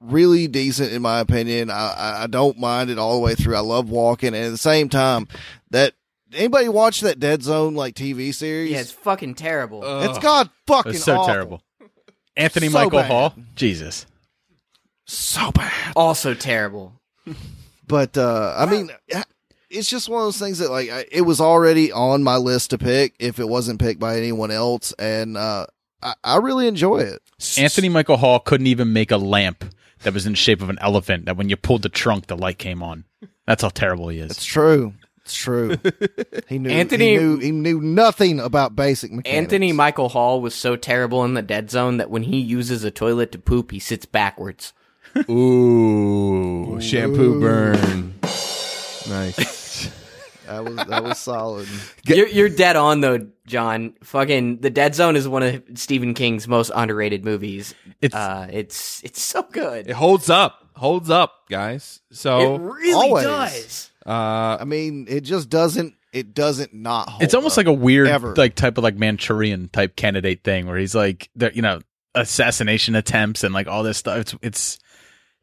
really decent in my opinion. I, I, I don't mind it all the way through. I love walking, and at the same time, that anybody watch that Dead Zone like TV series? yeah, it's fucking terrible. it's god It fucking was so awful. terrible. Anthony So Michael bad. Hall? Jesus. so bad. also terrible. But uh I mean, it's just one of those things that like I, it was already on my list to pick if it wasn't picked by anyone else, and uh I, I really enjoy it. Anthony Michael Hall couldn't even make a lamp that was in the shape of an elephant that when you pulled the trunk, the light came on. That's how terrible he is. It's true. It's true. He knew. Anthony- He knew, he knew nothing about basic mechanics. Anthony Michael Hall was so terrible in the dead zone that when he uses a toilet to poop, he sits backwards. Ooh, shampoo burn. Nice. That was that was solid. You're, you're dead on though, John. Fucking the Dead Zone is one of Stephen King's most underrated movies. It's- uh, it's it's so good. it holds up. Holds up, guys. So It So, really always. does. Uh, I mean, it just doesn't. It doesn't not. Hold it's almost up, like a weird ever. like type of like Manchurian type candidate thing where he's like there you know assassination attempts and like all this stuff. It's it's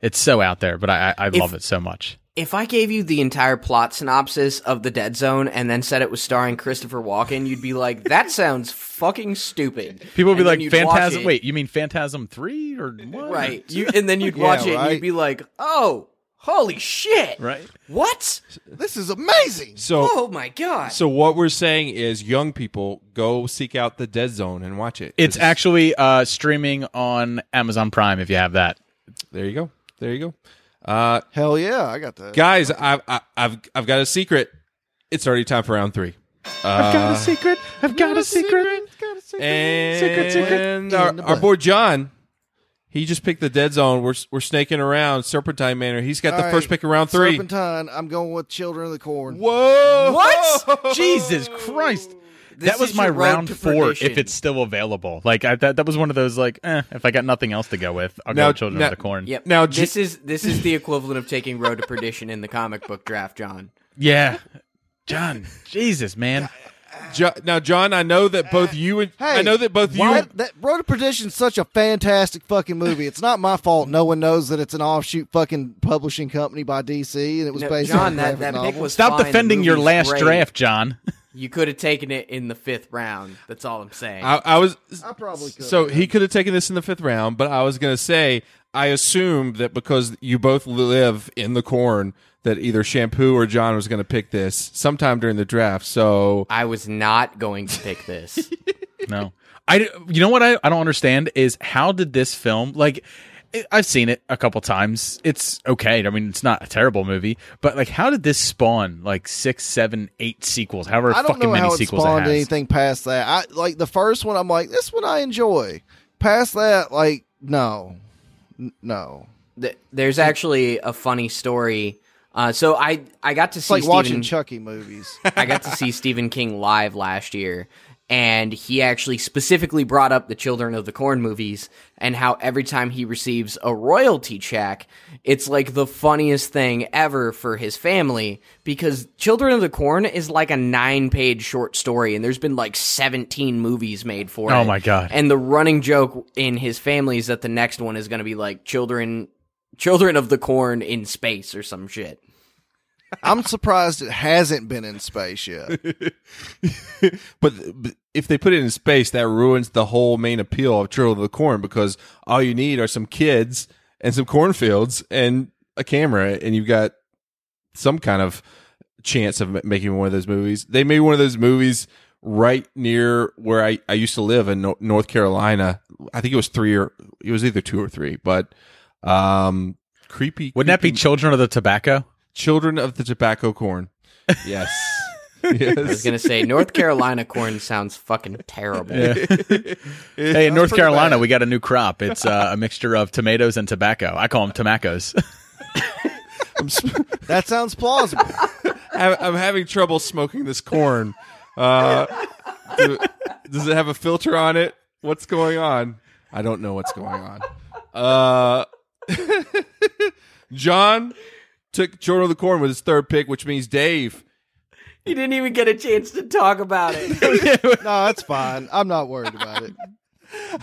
it's so out there, but I I, I love it so much. If I gave you the entire plot synopsis of the Dead Zone and then said it was starring Christopher Walken, you'd be like, "That sounds fucking stupid." People would be And then like Phantasm. Wait, you mean Phantasm three or what? right? You and then you'd Yeah, watch it and you'd be like, "Oh, holy shit!" Right. What? This is amazing. so, Oh my god! so what we're saying is, young people go seek out the Dead Zone and watch it. It's actually uh streaming on Amazon Prime if you have that. there. You go. There you go. Uh, Hell yeah, I got that. guys, I've I, I've I've got a secret. It's already time for round three. I've got a secret. I've got a secret. Got And Secret, secret. our, the our butt. boy John, he just picked the dead zone. We're we're snaking around Serpentine Manor. He's got All the right, first pick of round three. Serpentine. I'm going with Children of the Corn. Whoa! What? Jesus Christ. This that was my round four perdition. if it's still available. Like I, that, that was one of those like, eh, if I got nothing else to go with, I'll Now- go with Children now- of the Corn. Yep. Now, Now J- this is this is the equivalent of taking Road to Perdition in the comic book draft, John. Yeah. John, Jesus, man. Jo- now, John, I know that both you and Hey, I know that both you. Why, And, that Road to Perdition is such a fantastic fucking movie. It's not my fault. No one knows that it's an offshoot fucking publishing company by DC, and it was No, based John, on that- that pick novel. was Stop fine. Defending your last great. draft, John. You could have taken it in the fifth round. That's all I'm saying. I, I was I probably could. so he could have taken this in the fifth round, but I was going to say I assumed that because you both live in the corn, that either Shampoo or John was going to pick this sometime during the draft. So I was not going to pick this. No. I, you know what I, I don't understand is how did this film, like, I've seen it a couple times. It's okay. I mean, it's not a terrible movie, but like, how did this spawn like six, seven, eight sequels? However, I don't fucking know many how it sequels it spawned has. anything past that. I like the first one. I'm like, this one I enjoy. Past that, like, no, N- no. Th- There's actually a funny story Uh, so I I got to It's see like Stephen, watching Chucky movies. I got to see Stephen King live last year, and he actually specifically brought up the Children of the Corn movies and how every time he receives a royalty check, it's like the funniest thing ever for his family because Children of the Corn is like a nine page short story, and there's been like 17 movies made for oh it. Oh my God. And the running joke in his family is that the next one is going to be like Children. Children of the Corn in space or some shit. I'm surprised it hasn't been in space yet. but, but if they put it in space, that ruins the whole main appeal of Children of the Corn because all you need are some kids and some cornfields and a camera, and you've got some kind of chance of making one of those movies. They made one of those movies right near where I, I used to live in no- North Carolina. I think it was three or it was either two or three, but um, creepy. Wouldn't that be Children of the Tobacco? Children of the Tobacco Corn? Yes. yes. I was gonna say North Carolina corn sounds fucking terrible. Yeah. hey, in North Carolina, we got a new crop. It's uh, a mixture of tomatoes and tobacco. I call them tomacos. That sounds plausible. I- I'm having trouble smoking this corn. Uh, do- does it have a filter on it? What's going on? I don't know what's going on. Uh, John took Children of the Corn with his third pick, which means Dave. You didn't even get a chance to talk about it. no, that's fine. I'm not worried about it.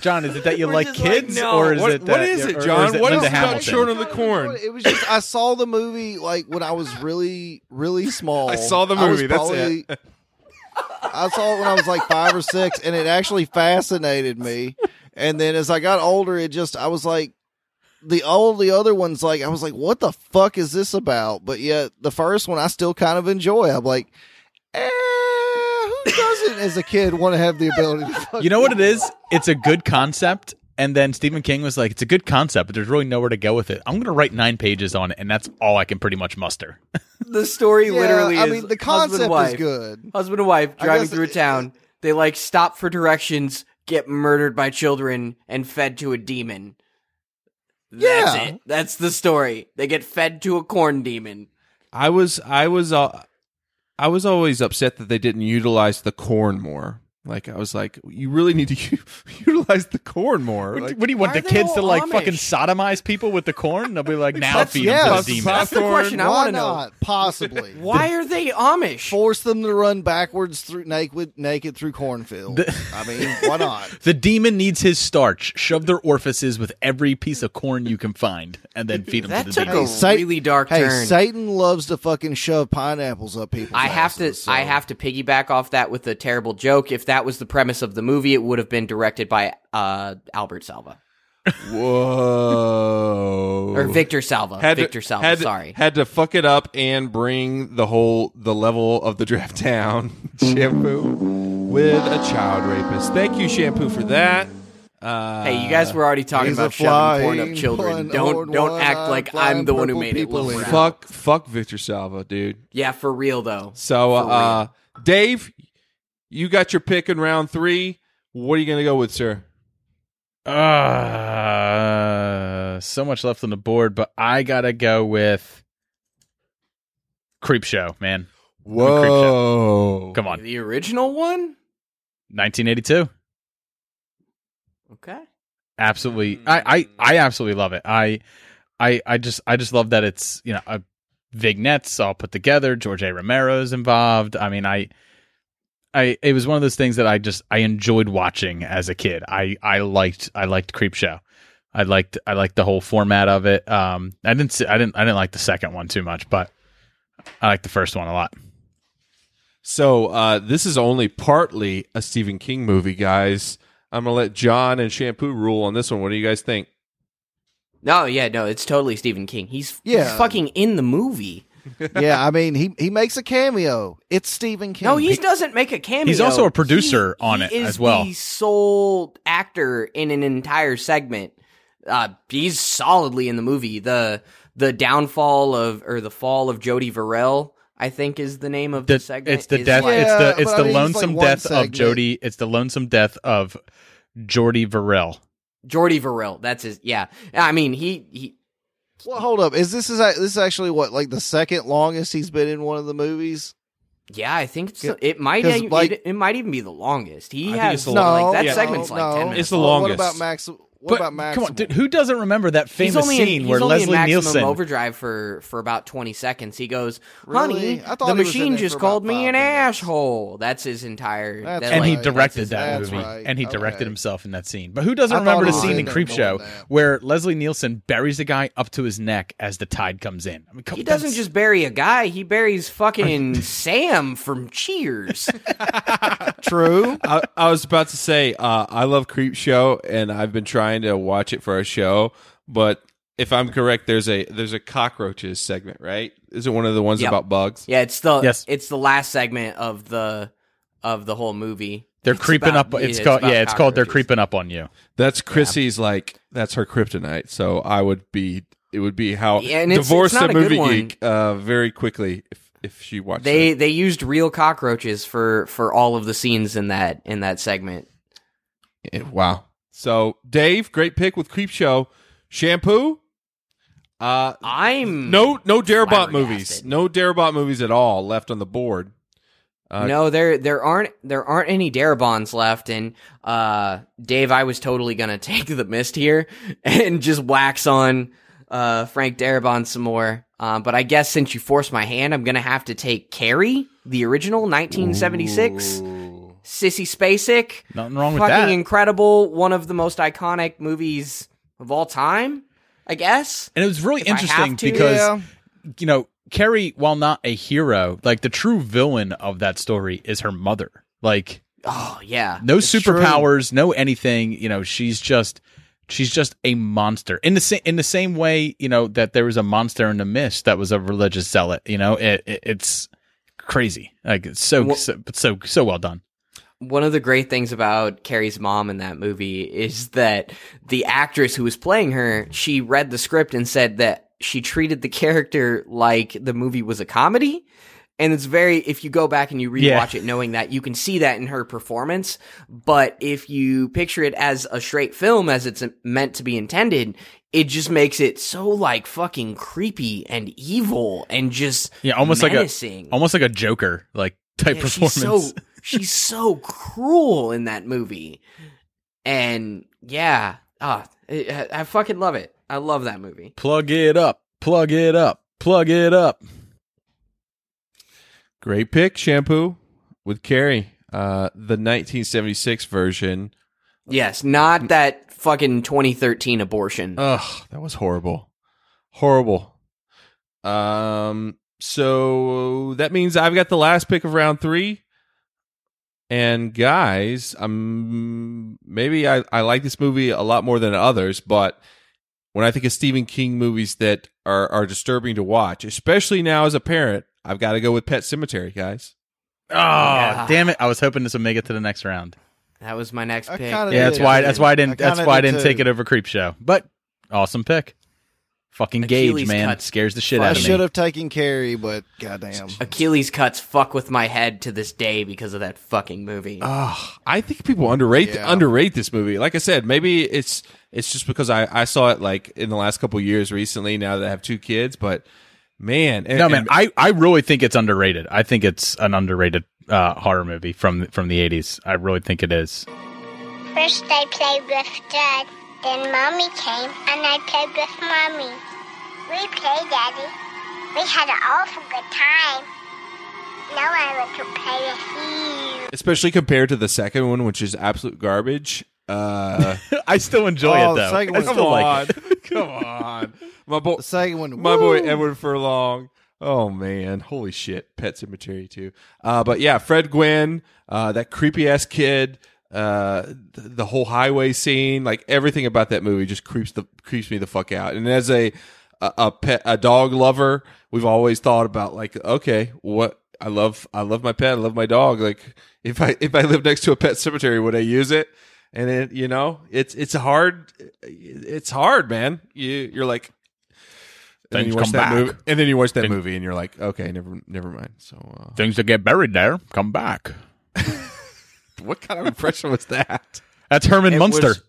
John, is it that you We're like just like, kids, no. or is What- it what that, is it, or- or John? it What Linda is it about Hamilton? Children of the Corn? It was just I saw the movie like when I was really, really small. I saw the movie, that's probably- it. I saw it when I was like five or six, and it actually fascinated me. And then as I got older, it just I was like, the all the other ones like I was like, what the fuck is this about? But yet the first one I still kind of enjoy. I'm like, eh, who doesn't as a kid want to have the ability? to fuck You know what it people is? up? It's a good concept. And then Stephen King was like, it's a good concept, but there's really nowhere to go with it. I'm going to write nine pages on it, and that's all I can pretty much muster. the story Yeah, literally I is mean, the concept and wife, is good. Husband and wife driving guess through a it- town. They like stop for directions, get murdered by children, and fed to a demon. That's Yeah. it. That's the story. They get fed to a corn demon. I was I was uh, I was always upset that they didn't utilize the corn more. Like I was like, you really need to utilize the corn more. What, Like, what do you want the kids to like Amish? fucking sodomize people with the corn? They'll be like, now That's- feed yes. them to the demons. That's the question I Why want to know. not? Possibly. Why are they Amish? Force them to run backwards through naked, naked through cornfield. The- I mean, why not? The demon needs his starch. Shove their orifices with every piece of corn you can find, and then feed them That to the took demons. a really dark hey, turn. Satan loves to fucking shove pineapples up people's I have to so- I have to piggyback off that with a terrible joke. If that was the premise of the movie, it would have been directed by uh, Albert Salva whoa. or Victor Salva. Had to- Victor Salva. had to- sorry. had to fuck it up and bring the whole the level of the draft down. Shampoo with a child rapist. Thank you, Shampoo, for that. Uh, Hey, you guys were already talking about shoving porn flying up children. one, Don't don't one, act like I'm the one who made it look fuck fuck Victor Salva, dude. Yeah, for real though. So, For uh, Dave, you got your pick in round three. What are you going to go with, sir? Uh, so much left on the board, but I gotta go with Creep Show, man. Whoa! Come on, The original one? 1982. Okay. Absolutely, I, I, I absolutely love it. I, I, I just, I just love that it's you know a vignettes all put together. George A. Romero's involved. I mean, I, I, it was one of those things that I just I enjoyed watching as a kid. I, I liked, I liked Creep Show. I liked, I liked the whole format of it. Um, I didn't, see, I didn't, I didn't like the second one too much, but I liked the first one a lot. So, uh, this is only partly a Stephen King movie, guys. I'm going to let John and Shampoo rule on this one. What do you guys think? No, yeah, no, it's totally Stephen King. He's, he's Yeah. fucking in the movie. Yeah, I mean, he he makes a cameo. It's Stephen King. No, he doesn't make a cameo. He's also a producer He- on he it is as well. He's the sole actor in an entire segment. Uh, he's solidly in the movie. the The downfall of or the fall of Jody Verrill, I think, is the name of the, The- segment. it's the death. like- it's the it's but I the mean, lonesome like one death of. Jody. It's the lonesome death of Jordy Verrill. Jordy Verrill. That's his. Yeah, I mean he he Well, hold up. Is this is this is actually what like the second longest he's been in one of the movies? Yeah, I think it's, Yeah, it might 'cause, it, like- it, it might even be the longest. He I think has it's the no, long- like that yeah. segment's no, like ten minutes. It's the longest. What about Max? What But about Max? come on, dude, who doesn't remember that He's famous only in, scene he's where only in Leslie Maximum Nielsen? Overdrive for for about twenty seconds. He goes, "Honey, I thought the he was in machine just called me an minutes. asshole." That's his entire. That's that's and he directed that's that that's movie, right. and he Okay. directed himself in that scene. But who doesn't I remember the scene in in there Creep Show where Leslie Nielsen buries a guy up to his neck as the tide comes in? I mean, come- He doesn't that's- just bury a guy; he buries fucking Sam from Cheers. True. I, I was about to say uh, I love Creep Show, and I've been trying to watch it for a show. But if I'm correct, there's a there's a cockroaches segment, right? Is it one of the ones Yep. about bugs? yeah, it's the Yes. it's the last segment of the of the whole movie. They're It's creeping about- up. It's yeah, called about yeah. It's called they're creeping up on you. That's Chrissy's like that's her kryptonite. So I would be it would be how Yeah, and it's- divorce it's not a movie one. geek uh, very quickly if if she watched They it. they used real cockroaches for for all of the scenes in that in that segment. Yeah, Wow. So Dave, great pick with Creep Show. Shampoo. Uh, I'm no no Darabont movies. No Darabont movies at all left on the board. Uh, no, there there aren't there aren't any Darabons left, and uh, Dave, I was totally gonna take the mist here and just wax on uh, Frank Darabont some more. Uh, but I guess since you forced my hand, I'm gonna have to take Carrie, the original 1976, Sissy Spacek, Nothing wrong with fucking that. incredible, one of the most iconic movies of all time. I guess. And it was really If I have interesting to- because Yeah. you know Carrie, while not a hero, like the true villain of that story is her mother. Like Oh yeah, no It's true. superpowers, no anything. You know, she's just she's just a monster. In the same in the same way, you know that there was a monster in the mist that was a religious zealot. You know, it, it it's crazy. Like it's so Well- so but so so well done. One of the great things about Carrie's mom in that movie is that the actress who was playing her, she read the script and said that she treated the character like the movie was a comedy. And it's very, if you go back and you rewatch Yeah. it knowing that, you can see that in her performance. But if you picture it as a straight film, as it's meant to be intended, it just makes it so like fucking creepy and evil and just Yeah, almost menacing. like a almost like a Joker like type Yeah, performance. She's so cruel in that movie, and yeah, ah, I, I fucking love it. I love that movie. plug it up, plug it up, plug it up. Great pick, Shampoo with Carrie. Uh, the 1976 version. Yes, not that fucking 2013 abortion. Ugh, that was horrible. Horrible. Um, so that means I've got the last pick of round three. And guys, um, maybe I, I like this movie a lot more than others, but when I think of Stephen King movies that are, are disturbing to watch, especially now as a parent, I've got to go with Pet Sematary, guys. Oh, Yeah. damn it! I was hoping this would make it to the next round. that was my next I pick. Yeah, that's why. That's why I didn't. I that's kinda why I did didn't too. take it over Creep Show. But awesome pick. Fucking Achilles Gage, man, cut. scares the shit I out of me. I should have taken Carrie, but goddamn. Achilles cuts fuck with my head to this day because of that fucking movie. Oh, I think people underrate Yeah. underrate this movie. Like I said, maybe it's it's just because I, I saw it like in the last couple years recently. Now that I have two kids, but man, and- No, man, and- I, I really think it's underrated. I think it's an underrated uh, horror movie from from the eighties. I really think it is. First I played with Dad, then Mommy came, and I played with Mommy. We played, Daddy. We had an awful good time. Now I want to play with you. especially compared to the second one, which is absolute garbage. Uh, I still enjoy Oh, it though. second I one's still come like it. on, come on, my boy, The second one, my boy woo! Edward Furlong. Oh man, holy shit, Pet Sematary too. Uh, but yeah, Fred Gwynne, uh, that creepy ass kid, uh, th- the whole highway scene, like everything about that movie just creeps the creeps me the fuck out. And as a a, a pet a dog lover, we've always thought about like, okay, what I love I love my pet, I love my dog. Like if I if I live next to a pet cemetery, would I use it? And it, you know, it's it's hard. It's hard, man. You you're like, and then you watch come that back. movie, and then you watch that Things- movie, and you're like, okay, never never mind. So, uh, Things that get buried there come back. what kind of impression was that? That's Herman It Munster. was-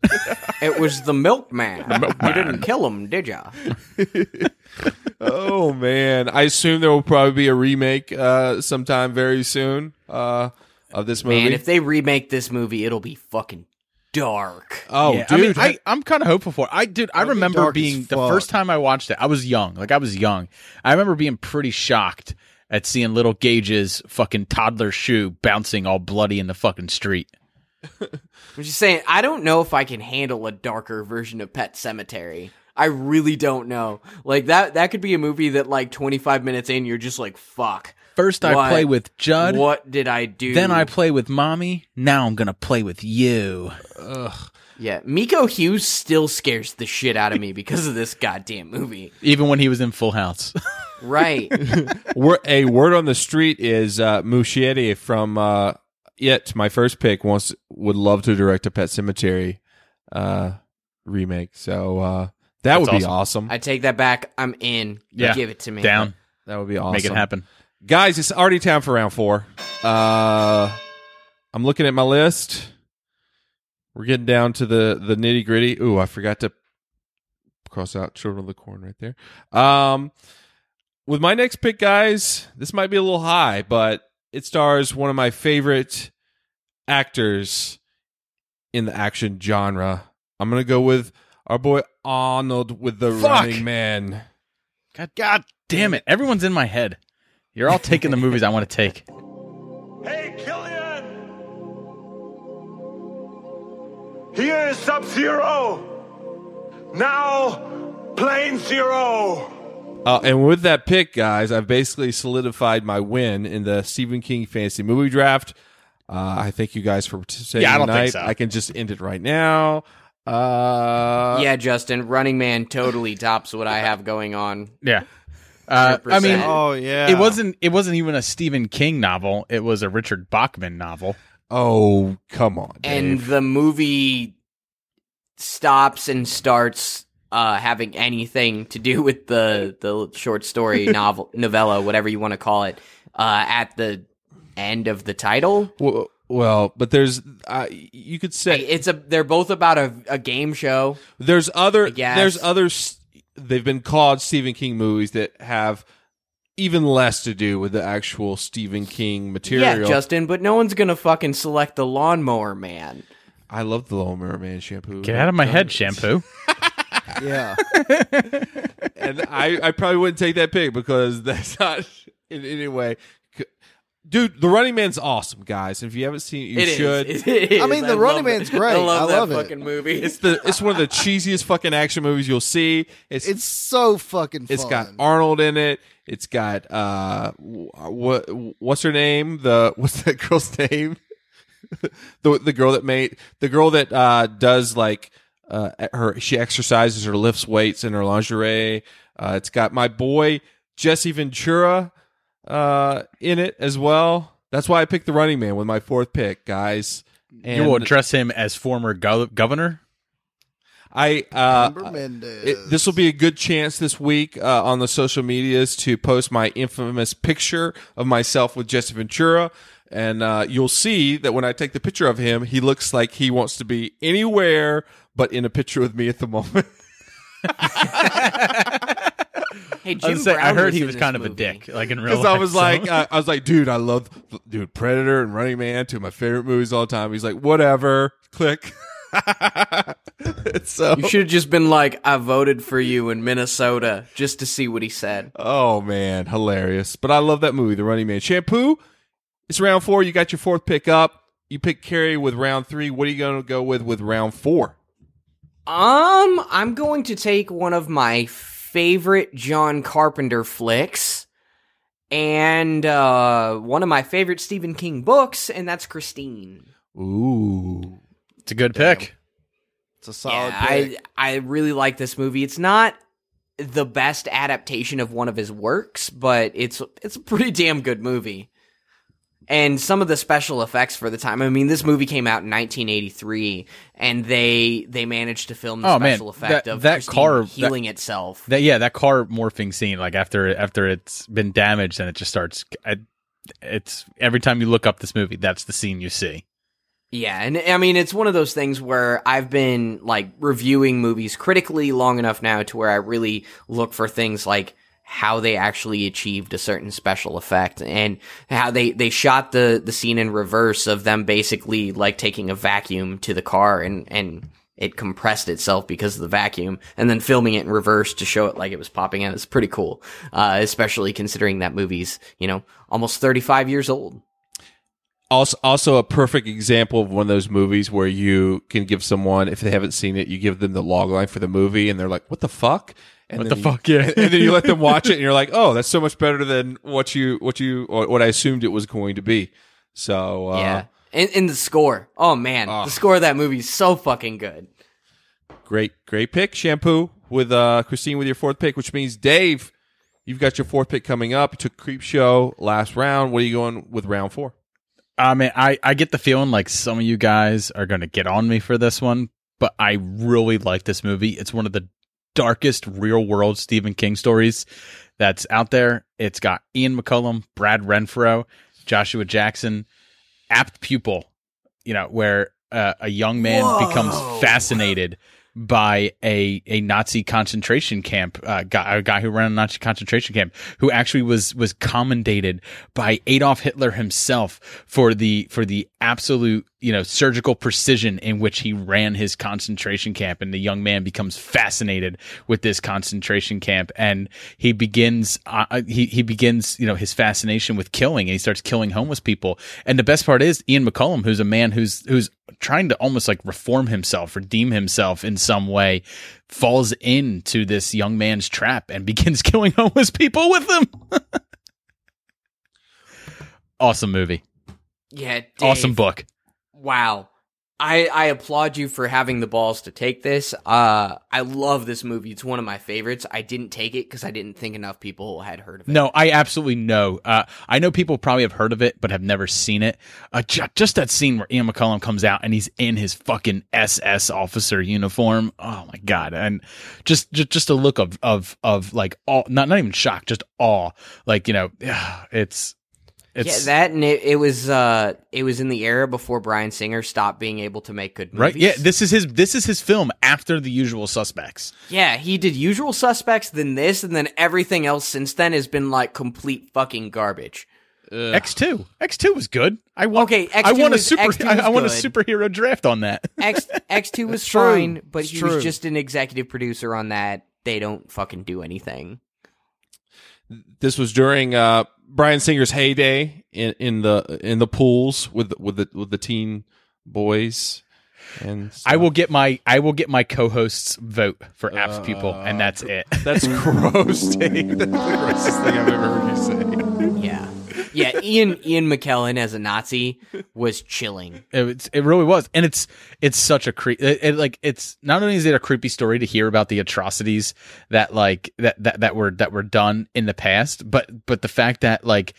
it was the milkman. You didn't kill him, did ya? oh man, I assume there will probably be a remake uh, sometime very soon uh, of this movie. Man, if they remake this movie, it'll be fucking dark. oh, Yeah, dude, I mean, I, I'm kind of hopeful for. It. I dude, I That'd be remember being the first time I watched it. I was young, like I was young. I remember being pretty shocked at seeing little Gage's fucking toddler shoe bouncing all bloody in the fucking street. I'm just saying, I don't know if I can handle a darker version of Pet Sematary. I really don't know. Like that that could be a movie that like 25 minutes in you're just like fuck. First, I What- play with Judd. What did I do? Then I play with mommy. Now I'm gonna play with you. Ugh. Yeah, Miko Hughes still scares the shit out of me because of this goddamn movie. Even when he was in Full House. Right. A word on the street is uh, Muschietti from uh, It. My first pick wants would love to direct a Pet Sematary uh, remake. So uh, that That's would be awesome. awesome. I take that back. I'm in. Yeah. Give it to me. Down. That would be awesome. Make it happen. guys. It's already time for round four. Uh, I'm looking at my list. We're getting down to the the nitty gritty. Ooh, I forgot to cross out Children of the Corn right there. Um, with my next pick, guys, this might be a little high, but it stars one of my favorite actors in the action genre. I'm gonna go with our boy Arnold with the Fuck. Running Man. God, God damn it! Everyone's in my head. You're all taking the movies I want to take. Hey, Killian! Here is Sub Zero! Now, Plain Zero! Uh, and with that pick, guys, I've basically solidified my win in the Stephen King fantasy movie draft. Uh, I thank you guys for participating Yeah, I don't think tonight. so. I can just end it right now. Uh, yeah, Justin, Running Man totally tops what I have going on. Yeah. Uh, I mean, Oh yeah. it wasn't. It wasn't even a Stephen King novel. It was a Richard Bachman novel. Oh, come on. and the movie stops and starts uh, having anything to do with the the short story novel novella, whatever you want to call it, uh, at the end of the title. well, well, but there's uh, you could say It's a they're both about a, a game show. there's other guess. there's other they've been called Stephen King movies that have even less to do with the actual Stephen King material. Yeah, Justin, but no one's gonna fucking select the lawnmower man. I love the Lawnmower Man shampoo. Get out of my head, shampoo. yeah. and I, I probably wouldn't take that pick because that's not in any way. Dude, The Running Man's awesome, guys. If you haven't seen it, you It is. should. It is. I mean, The Running. Man's great. I love I that love it. fucking movie. It's the it's one of the cheesiest fucking action movies you'll see. It's It's so fucking fun. it's got Arnold in it. It's got uh what what's her name? The what's that girl's name? the the girl that made the girl that uh does like uh her she exercises or lifts weights in her lingerie. Uh it's got my boy Jesse Ventura uh in it as well. That's why I picked the running man with my fourth pick, guys. And you will address him as former gov- governor. I uh, it- this will be a good chance this week uh, on the social medias to post my infamous picture of myself with Jesse Ventura, and uh, you'll see that when I take the picture of him, he looks like he wants to be anywhere but in a picture with me at the moment. Hey, I, Jim was saying, I heard he was this kind of a dick, like in real life. Because I was so- like, uh, I was like, dude, I love, dude, Predator and Running Man, two of my favorite movies all the time. He's like, whatever, click. so, You should have just been like, I voted for you in Minnesota just to see what he said. oh man, hilarious. But I love that movie, The Running Man. Shampoo. It's round four. You got your fourth pick up. You pick Carrie with round three. What are you going to go with with round four? Um, I'm going to take one of my favorite John Carpenter flicks and uh one of my favorite Stephen King books, and that's Christine. Ooh, it's a good pick. It's a solid Yeah, pick. I I really like this movie. It's not the best adaptation of one of his works, but it's it's a pretty damn good movie. And some of the special effects for the time. I mean, this movie came out in 1983, and they they managed to film the Oh, man, special effect that- of that Christine car- that- healing itself. That yeah, that car morphing scene, like after after it's been damaged and it just starts. I, it's every time you look up this movie, that's the scene you see. Yeah, and I mean it's one of those things where I've been like reviewing movies critically long enough now to where I really look for things like how they actually achieved a certain special effect and how they they shot the the scene in reverse of them basically like taking a vacuum to the car and and it compressed itself because of the vacuum and then filming it in reverse to show it like it was popping out. It's pretty cool. Uh, especially considering that movie's, you know, almost 35 years old. Also, also a perfect example of one of those movies where you can give someone, if they haven't seen it, you give them the log line for the movie, and they're like, "What the fuck?" And What then the you- fuck, yeah. and, and then you let them watch it, and you're like, "Oh, that's so much better than what you what you or what I assumed it was going to be." So uh, yeah. And, and the score. Oh man, the score of that movie is so fucking good. great, great pick, shampoo with uh, Christine with your fourth pick, which means Dave, you've got your fourth pick coming up. You took Creep Show last round. What are you going with round four? I mean, I, I get the feeling like some of you guys are going to get on me for this one, but I really like this movie. It's one of the darkest real world Stephen King stories that's out there. It's got Ian McKellen, Brad Renfro, Joshua Jackson, apt pupil, you know, where uh, a young man Whoa. becomes fascinated by a a Nazi concentration camp uh, guy, a guy who ran a Nazi concentration camp, who actually was was commendated by Adolf Hitler himself for the for the absolute you know surgical precision in which he ran his concentration camp, and the young man becomes fascinated with this concentration camp, and he begins uh, he he begins you know his fascination with killing, and he starts killing homeless people, and the best part is Ian McKellen, who's a man who's who's trying to almost like reform himself, redeem himself in some way, falls into this young man's trap and begins killing homeless people with him. awesome movie. Yeah, Dave, Awesome book. Wow. I, I applaud you for having the balls to take this. Uh, I love this movie. It's one of my favorites. I didn't take it because I didn't think enough people had heard of it. No, I absolutely know. Uh, I know people probably have heard of it, but have never seen it. Uh, ju- just that scene where Ian McKellen comes out and he's in his fucking SS officer uniform. Oh my god! And just just, just a look of of of like all not not even shock, just awe. Like you know, it's it's yeah, that and it, it was uh it was in the era before Bryan Singer stopped being able to make good movies. right. Yeah, this is his this is his film after The Usual Suspects. Yeah, he did Usual Suspects, then this, and then everything else since then has been like complete fucking garbage. X two X two was good. I want Okay, I X2 want a was- super X2 I, I want a superhero draft on that. X X two was true. fine, but It's he true. was just an executive producer on that. They don't fucking do anything. This was during uh, Bryan Singer's heyday in, in the in the pools with with the with the teen boys. And I will get my I will get my co-hosts vote for Apt Pupil, and that's it. That's gross, Dave. That's the grossest thing I've ever heard you say. Yeah, yeah. Ian Ian McKellen as a Nazi was chilling. It's, it really was, and it's it's such a cre- it, it, like it's not only is it a creepy story to hear about the atrocities that like that that that were that were done in the past, but but the fact that like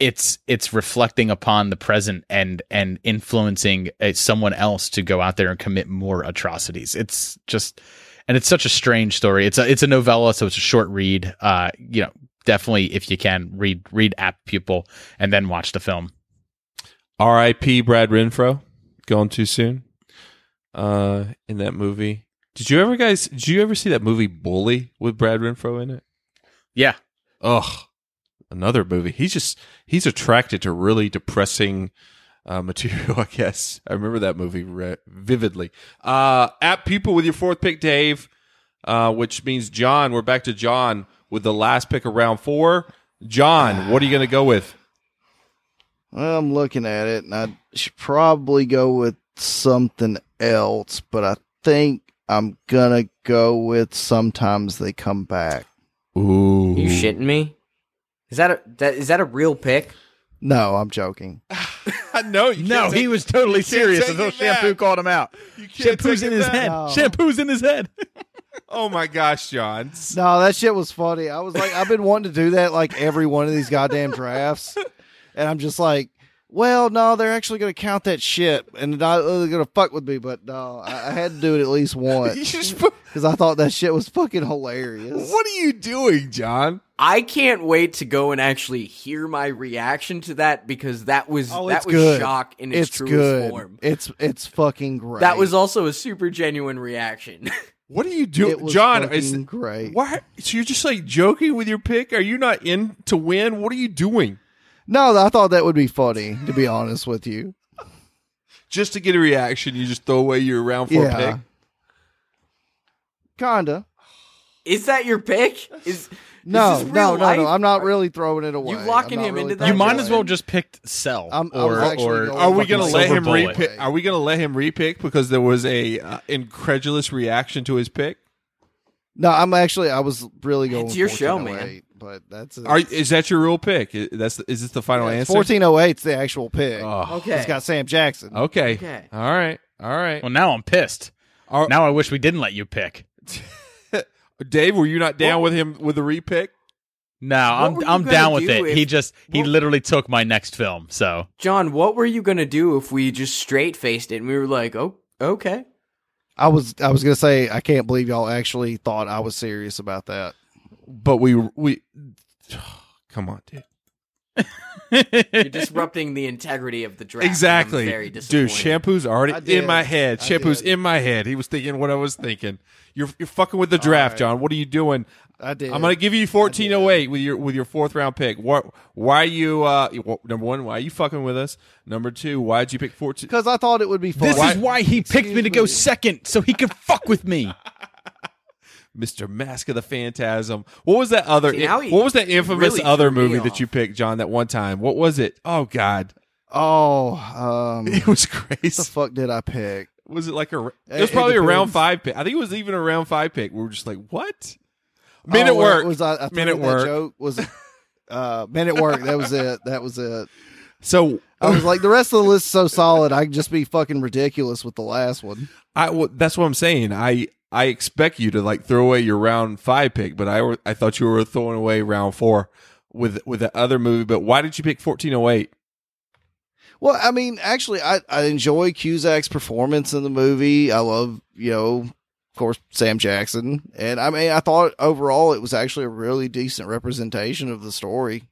it's it's reflecting upon the present and and influencing uh, someone else to go out there and commit more atrocities. It's just and it's such a strange story. It's a it's a novella, so it's a short read. Uh, you know, definitely if you can read read Apt Pupil and then watch the film. R.I.P. Brad Renfro. Gone too soon. Uh, in that movie. Did you ever guys? Did you ever see that movie Bully with Brad Renfro in it? Yeah, Ugh, another movie. He's just he's attracted to really depressing uh, material. I guess I remember that movie re- vividly. Uh, Apt Pupil with your fourth pick, Dave, uh, which means John. We're back to John with the last pick of round four. John, what are you going to go with? Well, I'm looking at it, and I should probably go with something else, but I think I'm gonna go with sometimes they come back. Ooh, You shitting me? Is that a that is that a real pick? No, I'm joking. no, you no, can't he was totally serious take until it Shampoo back. called him out. You can't Shampoo's in his head. Shampoo's in his head. Oh my gosh, John. No, that shit was funny. I was like, I've been wanting to do that like every one of these goddamn drafts, and I'm just like, well, no, they're actually gonna count that shit, and not, uh, they're gonna fuck with me. But no, I, I had to do it at least once because I thought that shit was fucking hilarious. what are you doing, John? I can't wait to go and actually hear my reaction to that because that was Oh, that was good. shock in its, it's truest good. form. It's it's fucking great. That was also a super genuine reaction. What are you doing, John? fucking Is great. why? So you're just like joking with your pick? Are you not in to win? What are you doing? No, I thought that would be funny. To be honest with you, Just to get a reaction, you just throw away your round four yeah, pick. kinda. Is that your pick? Is No, is this no, real no, no. I'm not really throwing it away. You locking him really into that You might as well just pick Cell. I'm- I or, was actually or going Are we gonna let him Bullet. repick? Are we gonna let him repick because there was a uh, incredulous reaction to his pick? No, I'm actually. I was really going. It's your show, 1408, But that's it. Are, is that your real pick? I- That's is this the final answer? Fourteen oh eight's the actual pick. Oh, Okay. It's got Sam Jackson. okay. Okay. All right. All right. Well, now I'm pissed. Are- Now I wish we didn't let you pick. Dave, were you not down with him with the repick? No, What I'm I'm gonna down with it. if- he just he what- literally took my next film. So John, what were you gonna do if we just straight faced it and we were like, oh, okay. I was. I was gonna say. I can't believe y'all actually thought I was serious about that. But we we come on, dude. You're disrupting the integrity of the draft. Exactly, I'm very dude. Shampoo's already in my head. I Shampoo's did. in my head. He was thinking what I was thinking. You're you're fucking with the draft, right. John. What are you doing? I did. I'm gonna give you 1408 with your with your fourth round pick. What? Why are you? Uh, number one, why are you fucking with us? Number two, why did you pick 14? because I thought it would be fun. this is why he picked me to go me. second, so he could fuck with me. Mr. Mask of the Phantasm. What was that other? See, now he what was that infamous really other movie that you picked, John? That one time. What was it? Oh God, Oh, um, it was crazy. what the fuck did I pick? Was it like a? It It- was it probably a round five pick. I think it was even a round five pick. We were just like, what? Men at Oh, where work. was I? I Men at work. Joke was uh, men at work. That was it. That was it. So I was like, the rest of the list is so solid. I can just be fucking ridiculous with the last one. I well, that's what I'm saying. I I expect you to like throw away your round five pick, but I I thought you were throwing away round four with with the other movie. But why did you pick 1408? Well, I mean, actually, I, I enjoy Cusack's performance in the movie. I love, you know, of course, Sam Jackson. And I mean, I thought overall it was actually a really decent representation of the story.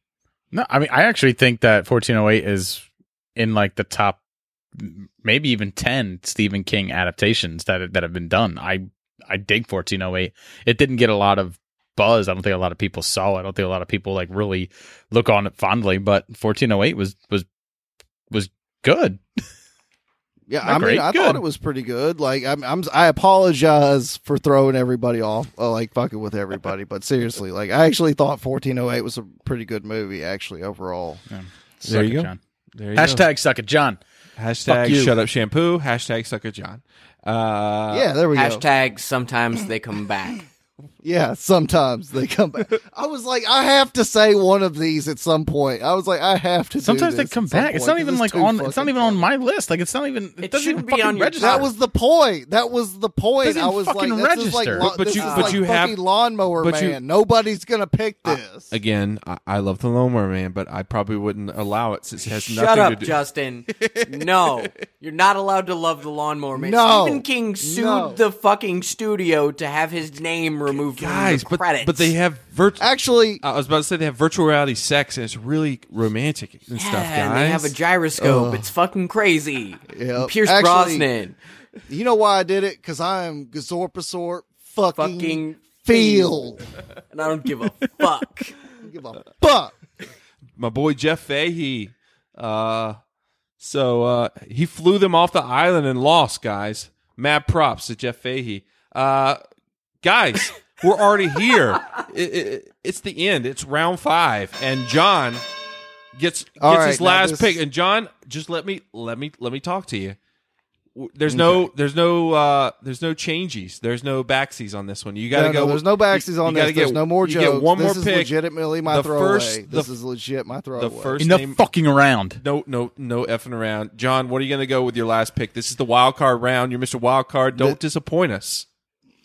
No, I mean I actually think that 1408 is in like the top, maybe even 10 Stephen King adaptations that that have been done. I I dig 1408. It didn't get a lot of buzz. I don't think a lot of people saw it. I don't think a lot of people like really look on it fondly. But 1408 was was was good. Yeah, Not I mean, great, I good. thought it was pretty good. Like, I'm, I'm, I apologize for throwing everybody off, uh, like fucking with everybody. but seriously, like, I actually thought 1408 was a pretty good movie, actually, overall. Suck There you go. John. There you Hashtag suck it, John. Hashtag you. shut up shampoo. Hashtag suck it, John. Uh, yeah, there we go. Hashtag sometimes they come back. Yeah, sometimes they come back. I was like, I have to say one of these at some point. I was like, I have to. do Sometimes they come at some back. It's point, not even 'cause like on. It's not even on my list. Like it's not even. It, It doesn't shouldn't even be fucking on your register. That was the point. That was the point. I was like, fucking this is like, register. lo- But- but this you- is but like you have- lawnmower but you- man. Nobody's gonna pick this. Again, I, I love the lawnmower Man, but I probably wouldn't allow it since it has Shut nothing up, to do. Shut up, Justin. no, you're not allowed to love the lawnmower man. No. Stephen King sued No. the fucking studio to have his name removed Guys, but credits. but they have virtual. Actually, I was about to say they have virtual reality sex, and it's really romantic and yeah, stuff, guys. and they have a gyroscope. Ugh. It's fucking crazy. Yep. Pierce Actually- Brosnan. you know why I did it? Because I am Gazorpasort fucking, Fucking field. And I don't give a fuck. Give a fuck. my boy Jeff Fahey. Uh, so uh, he flew them off the island and lost, guys. Mad props to Jeff Fahey. Uh, guys, we're already here. It, it, it's the end. It's round five, and John gets gets All right, his last this- pick. And John, just let me let me let me talk to you. W- There's no there's no uh there's no changes. There's no backsies on this one. You got to No, go. no, there's no backsies you- on you gotta this. There's get- no more you jokes. Get one this more is pick. legitimately my The throwaway. first- this the- is legit my throwaway. the first Enough name, fucking around. no, no, no effing around. John, what are you going to go with your last pick? This is the wild card round. You're Mr. Wild Card. Don't The- disappoint us.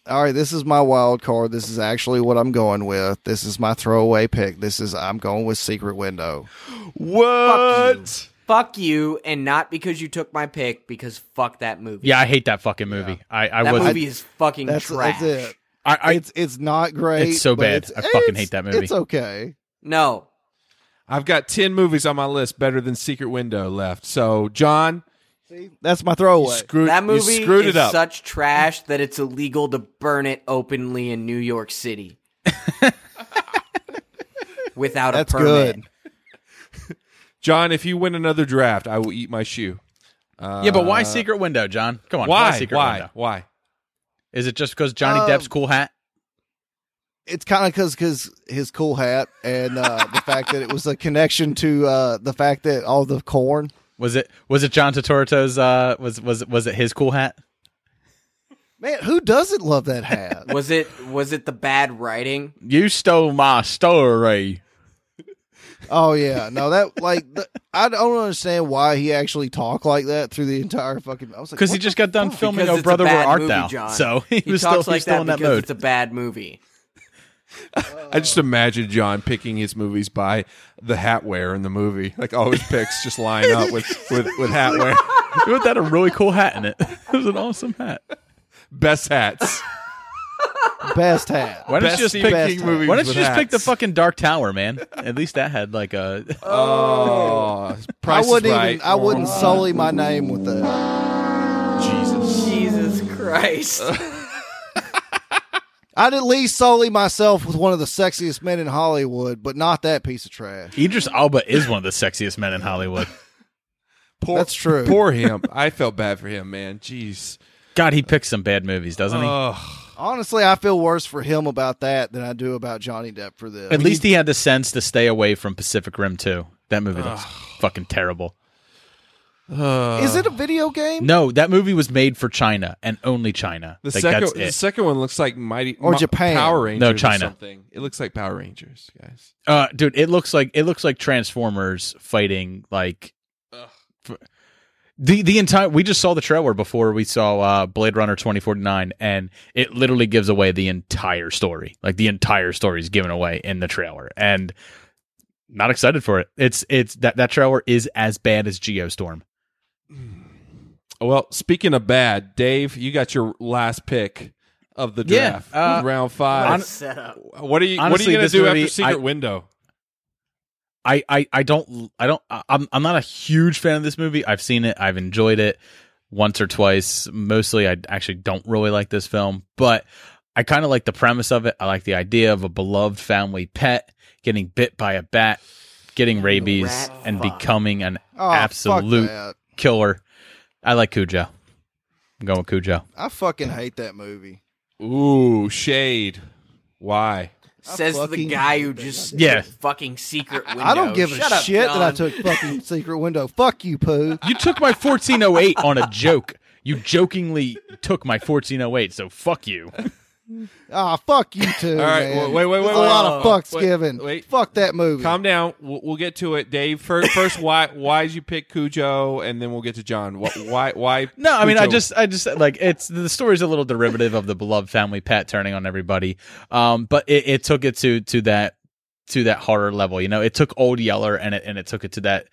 All right, this is my wild card. This is actually what I'm going with. This is my throwaway pick. This is I'm going with Secret Window. What? fuck you, and not because you took my pick, because fuck that movie. Yeah, I hate that fucking movie. I I that was movie is fucking That's trash. that's it. I, I it's it's not great. It's so bad. it's- I fucking hate that movie. It's okay. No. I've got 10 movies on my list better than Secret Window left. So, John, That's my you throwaway. screwed, That you movie screwed is it up. such trash that it's illegal to burn it openly in New York City. Without That's a permit. good. John, if you win another draft, I will eat my shoe. Uh, yeah, but why Secret Window, John? Come on, Why? Secret Why? Window? Why? Is it just because Johnny Um, Depp's cool hat? It's kind of because because his cool hat and uh, the fact that it was a connection to uh, the fact that all the corn. Was it was it John Turturro's? Uh, was was was it his cool hat? Man, who doesn't love that hat? Was it was it the bad writing? You stole my story. oh yeah, no, that like the, I don't understand why he actually talked like that through the entire fucking. I was like, Because he just got done fuck? filming Because Oh Brother a Where Art movie, Thou? John. So he, he was talks still like he's still that in that because mode. it's a bad movie. I just imagine John picking his movies by the hat wear in the movie. Like all his picks just line up with, with, with hat wear. It had a really cool hat in it. It was an awesome hat. Best hats. best hat. Why don't you just pick? King movies Why don't you with just pick the fucking Dark Tower, man? At least that had like a. Oh, I Price is wouldn't right. even. I wouldn't sully my name with that. Jesus. Jesus Christ. I'd at least sully myself with one of the sexiest men in Hollywood, but not that piece of trash. Idris Elba is one of the sexiest men in Hollywood. Poor, That's true. Poor him. I felt bad for him, man. Jeez. God, he picks some bad movies, doesn't he? Ugh. Honestly, I feel worse for him about that than I do about Johnny Depp for this. At least he had the sense to stay away from Pacific Rim 2. That movie looks fucking terrible. Is it a video game? No, that movie was made for China and only China. The like, second, that's the it. second one looks like Mighty Or Mi- Japan. Power Rangers. No, or China. something. It looks like Power Rangers, guys. Uh, dude, it looks like it looks like Transformers fighting like f- the the entire. We just saw the trailer before we saw uh, Blade Runner twenty forty nine, and it literally gives away the entire story. Like the entire story is given away in the trailer, and not excited for it. It's it's that that trailer is as bad as Geostorm. Well, speaking of bad, Dave, you got your last pick of the Yeah, draft, uh, round five. hon- Setup. what are you? what are you going to do movie, after Secret I- Window? I, I, I don't I don't I'm I'm not a huge fan of this movie. I've seen it, I've enjoyed it once or twice. Mostly I actually don't really like this film, but I kind of like the premise of it. I like the idea of a beloved family pet getting bit by a bat, getting rabies rat and fuck. becoming an Oh, fuck absolute that. Killer. I like Cujo. I'm going with Cujo. I fucking hate that movie. Ooh, shade. Why? Says the fucking guy who just Yeah. took fucking secret window. I don't give Shut a up, shit that I John. took fucking Secret Window. Fuck you, Pooh. You took my 1408 on a joke. You jokingly took my 1408, so fuck you. Ah, fuck you too. All right, man. well, wait, wait, There's wait, a lot of fucks Wait, given. wait. Fuck that movie. Calm down. We'll, we'll get to it, Dave. First, first, why? Why did you pick Cujo? And then we'll get to John. Wh- Why? Why? No, I mean, I just, I just like it's the story's a little derivative of the beloved family pet turning on everybody, um, but it, it took it to to that to that horror level. You know, it took Old Yeller and it and it took it to that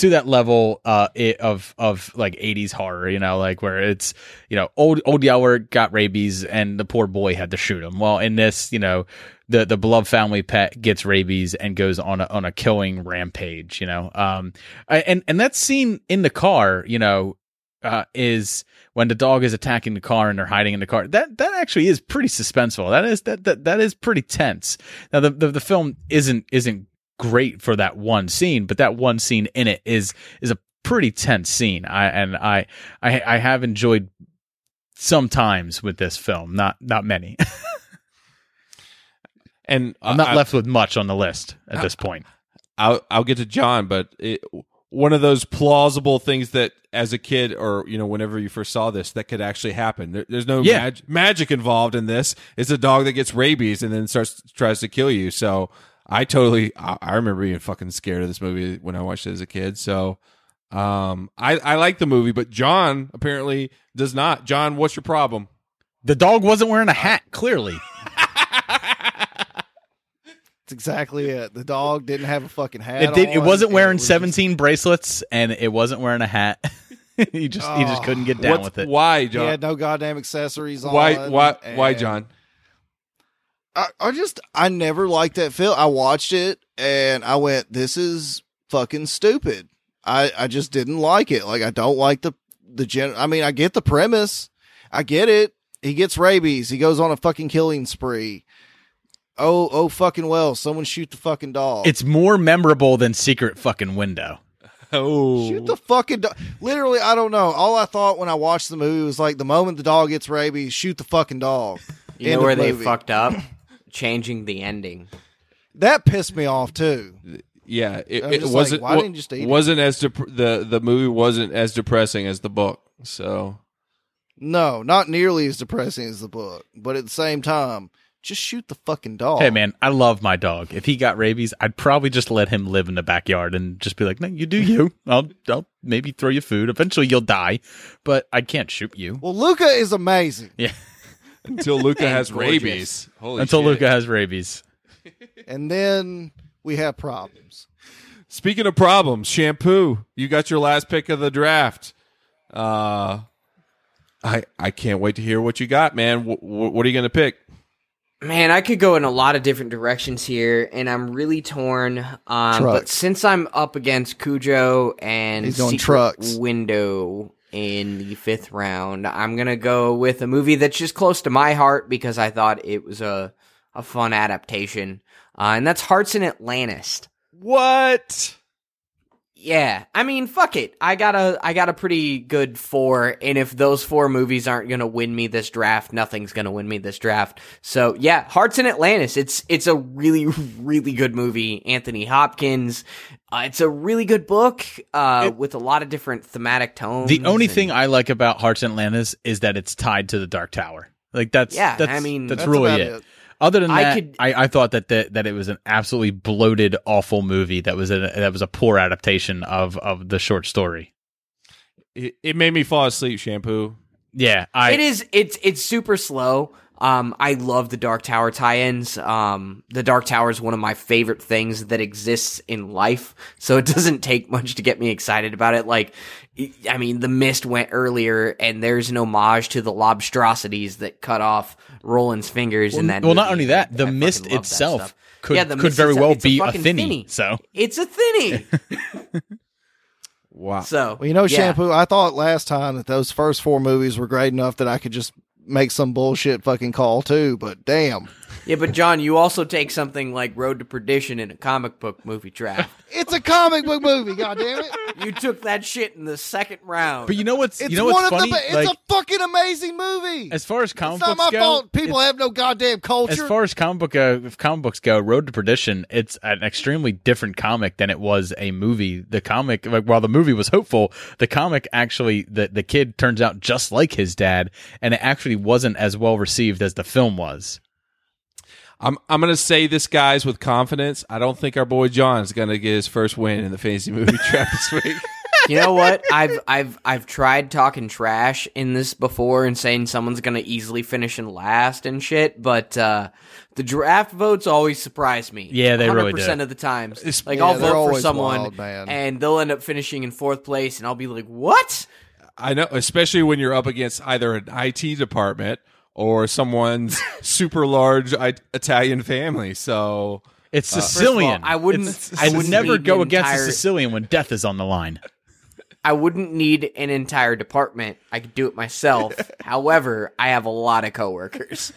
to that level uh of of like 80s horror you know like where it's you know old old yeller got rabies and the poor boy had to shoot him well in this you know the the beloved family pet gets rabies and goes on a on a killing rampage you know um and and that scene in the car you know uh, is when the dog is attacking the car and they're hiding in the car. That that actually is pretty suspenseful. That is that that that is pretty tense. Now the the, the film isn't isn't great for that one scene, but that one scene in it is is a pretty tense scene. I and I I I have enjoyed sometimes with this film, not not many. and I'm not I- left with much on the list at this point. I'll I'll get to John, but it, one of those plausible things that as a kid or you know whenever you first saw this that could actually happen. There, there's no Yeah. mag- magic involved in this. It's a dog that gets rabies and then starts tries to kill you. So I totally I, I remember being fucking scared of this movie when I watched it as a kid. So um I I like the movie, but John apparently does not. John, what's your problem? The dog wasn't wearing a hat, clearly. That's exactly it. The dog didn't have a fucking hat. It did. It wasn't and wearing was just- 17 bracelets, and it wasn't wearing a hat. he just he just couldn't get down with it. Why, John? He had no goddamn accessories on. why? Why? Why, John? I, I just I never liked that film. I watched it and I went, "This is fucking stupid." I I just didn't like it. Like I don't like the the gen. I mean, I get the premise. I get it. He gets rabies. He goes on a fucking killing spree. Oh oh fucking well. Someone shoot the fucking dog. It's more memorable than Secret fucking Window. Oh, Shoot the fucking dog. Literally, I don't know. All I thought when I watched the movie was like the moment the dog gets rabies, shoot the fucking dog. You End know where of they fucked up? Changing the ending. That pissed me off too. yeah. It, it wasn't. like, why wa- didn't you just eat it? wasn't as dep- the the movie wasn't as depressing as the book. So No, not nearly as depressing as the book, but at the same time, just shoot the fucking dog. Hey man, I love my dog. If he got rabies, I'd probably just let him live in the backyard and just be like, "No, you do you. I'll, I'll maybe throw you food. Eventually, you'll die, but I can't shoot you." Well, Luca is amazing, Yeah, until Luca has gorgeous. rabies. Holy until shit. Luca has rabies. and then we have problems. Speaking of problems, shampoo. You got your last pick of the draft. Uh, I I can't wait to hear what you got, man. W- w- what are you going to pick? Man, I could go in a lot of different directions here, and I'm really torn. Um, but since I'm up against Cujo and He's going Secret trucks. Window in the fifth round, I'm gonna go with a movie that's just close to my heart because I thought it was a a fun adaptation, uh, and that's Hearts in Atlantis. What? Yeah, I mean, fuck it. I got a I got a pretty good four, and if those four movies aren't gonna win me this draft, nothing's gonna win me this draft. So yeah, Hearts in Atlantis. It's it's a really really good movie. Anthony Hopkins. Uh, it's a really good book uh, with a lot of different thematic tones. The only and- thing I like about Hearts and Atlantis is that it's tied to the Dark Tower. Like that's Yeah, that's, I mean- that's, That's really it. it. Other than I that, could- I, I thought that the, that it was an absolutely bloated, awful movie. That was a that was a poor adaptation of of the short story. It, it made me fall asleep. Shampoo. Yeah, I it is it's it's super slow. Um, I love the Dark Tower tie-ins. Um, the Dark Tower is one of my favorite things that exists in life, so it doesn't take much to get me excited about it. Like, I mean, the Mist went earlier, and there's an homage to the lobstrosities that cut off Roland's fingers And that. well, not only that, the fucking mist itself could Yeah, the could mist very itself- well it's be a fucking thinny. So It's a thinny. Wow. so Well, you know, yeah. shampoo. I thought last time that those first four movies were great enough that I could just make some bullshit fucking call too. But damn, Yeah, but John, you also take something like Road to Perdition in a comic book movie draft. it's a comic book movie. God damn it! you took that shit in the second round. But you know what's It's you know one what's of funny? the. Be- like it's a fucking amazing movie. as far as comic It's not books my go, fault. People it's- have no goddamn culture. As far as comic book uh, if comic books go, Road to Perdition, it's an extremely different comic than it was a movie. The comic, like while the movie was hopeful, the comic actually the the kid turns out just like his dad, and it actually wasn't as well received as the film was. I'm I'm gonna say this, guys, with confidence. I don't think our boy John's gonna get his first win in the fantasy movie trap this week. you know what? I've I've I've tried talking trash in this before and saying someone's gonna easily finish in last and shit, but uh, the draft votes always surprise me. Yeah, they really do. percent of the times. It's- like Yeah, I'll vote for someone wild, and they'll end up finishing in fourth place, and I'll be like, "What?" I know, especially when you're up against either an IT department or someone's super large I- Italian family. So It's uh, of all, Sicilian. I wouldn't- It's- I I would never go an against entire- a Sicilian when death is on the line. I wouldn't need an entire department. I could do it myself. However, I have a lot of coworkers.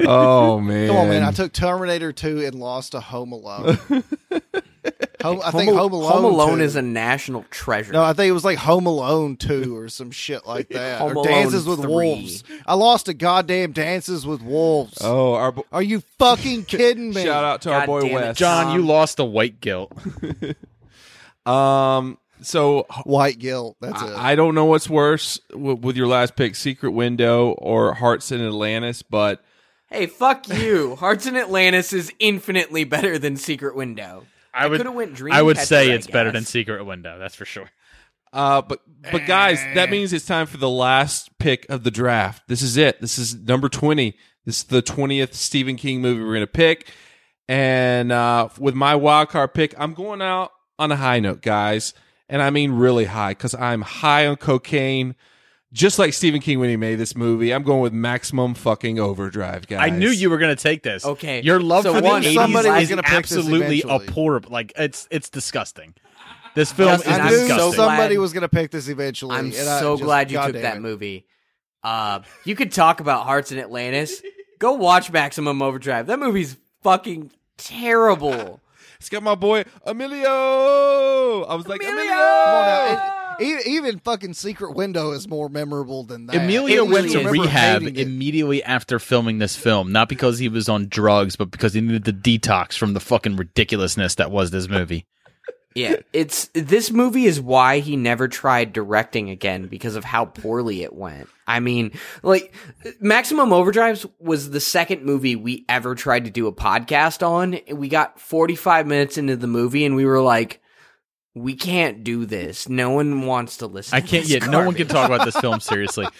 oh man, Come on, man! I took Terminator Two and lost a Home Alone. Home, I think Al- Home Alone. Home Alone 2. is a national treasure. No, I think it was like Home Alone 2 or some shit like that. Home or Alone Dances with 3. Wolves. I lost to goddamn Dances with Wolves. Oh, our bo- Are you fucking kidding me? shout out to our boy damn it, John, you lost a white guilt. Um, so White guilt. That's it. I, I don't know what's worse w- with your last pick, Secret Window or Hearts in Atlantis, but Hey, fuck you. Hearts in Atlantis is infinitely better than Secret Window. I would, coulda I would Dreamcatcher, say it's better than Secret Window. That's for sure. Uh, but but guys, that means it's time for the last pick of the draft. This is it. This is number twenty. This is the twentieth Stephen King movie we're gonna pick. And uh, with my wild card pick, I'm going out on a high note, guys. and I mean really high because I'm high on cocaine. Just like Stephen King when he made this movie, I'm going with maximum fucking overdrive, guys. I knew you were going to take this. Okay, your love so for the one- 80s somebody is gonna absolutely eventually. abhorrible. Like it's it's disgusting. This film Justin, is I I'm knew disgusting. so somebody was going to pick this eventually. I'm and I so just- glad you God took that it. movie. Uh, you could talk about Hearts in Atlantis. Go watch Maximum Overdrive. That movie's fucking terrible. It's got my boy Emilio. I was like Emilio. Come on now. It- e- even fucking Secret Window is more memorable than that. Emilio It went to rehab immediately after filming this film, not because he was on drugs, but because he needed the detox from the fucking ridiculousness that was this movie. Yeah, it's this movie is why he never tried directing again because of how poorly it went. I mean, like Maximum Overdrive was the second movie we ever tried to do a podcast on. We got 45 minutes into the movie and we were like we can't do this. No one wants to listen. I can't yet. No one can talk about this film seriously.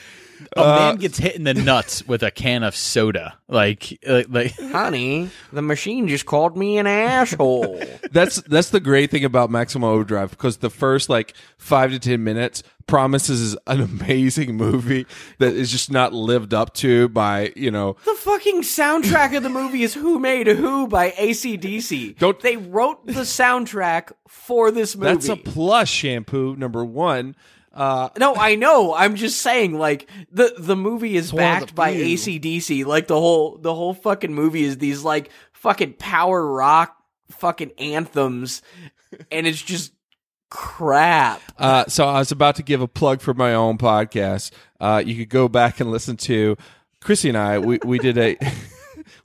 A Uh, man gets hit in the nuts with a can of soda. Like, like, like Honey, the machine just called me an asshole. that's that's the great thing about Maximum Overdrive because the first like five to ten minutes promises an amazing movie that is just not lived up to by you know The fucking soundtrack of the movie is Who Made Who by ACDC. Don't- they wrote the soundtrack for this movie. that's a plus shampoo number one. Uh, no, I know. I'm just saying, like the the movie is one of the backed by. ACDC. Like the whole the whole fucking movie is these like fucking power rock fucking anthems, and it's just crap. Uh, so I was about to give a plug for my own podcast. Uh, you could go back and listen to Chrissy and I. We we did a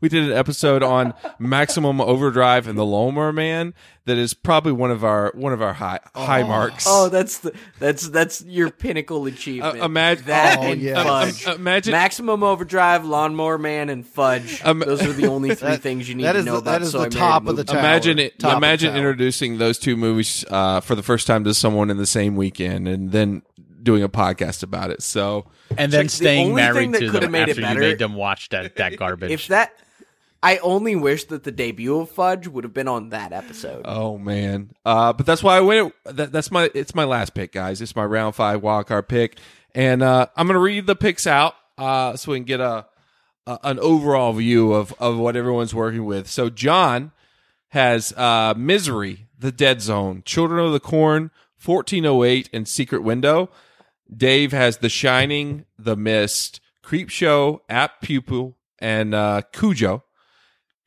we did an episode on Maximum Overdrive and the Lawnmower Man. That is probably one of our one of our high high marks. Oh, that's the that's that's your pinnacle achievement. Uh, imagine- that Oh, and yes. fudge. Um, imagine- Maximum Overdrive, Lawnmower Man, and Fudge. Um, Those are the only three That- things you need to know the- about. that is So the top of the Movie. tower. imagine it. Top Imagine introducing those two movies uh, for the first time to someone in the same weekend, and then doing a podcast about it. So and then the staying only thing married that to them made it after you made them watch that that garbage. If that, I only wish that the debut of Fudge would have been on that episode. Oh man, uh, but that's why I went. That, that's my. It's my last pick, guys. It's my round five wild card pick, and uh, I'm gonna read the picks out uh, so we can get a, a an overall view of of what everyone's working with. So John has uh, Misery, The Dead Zone, Children of the Corn, 1408, and Secret Window. Dave has The Shining, The Mist, Creep Show, Apt Pupil, and uh, Cujo.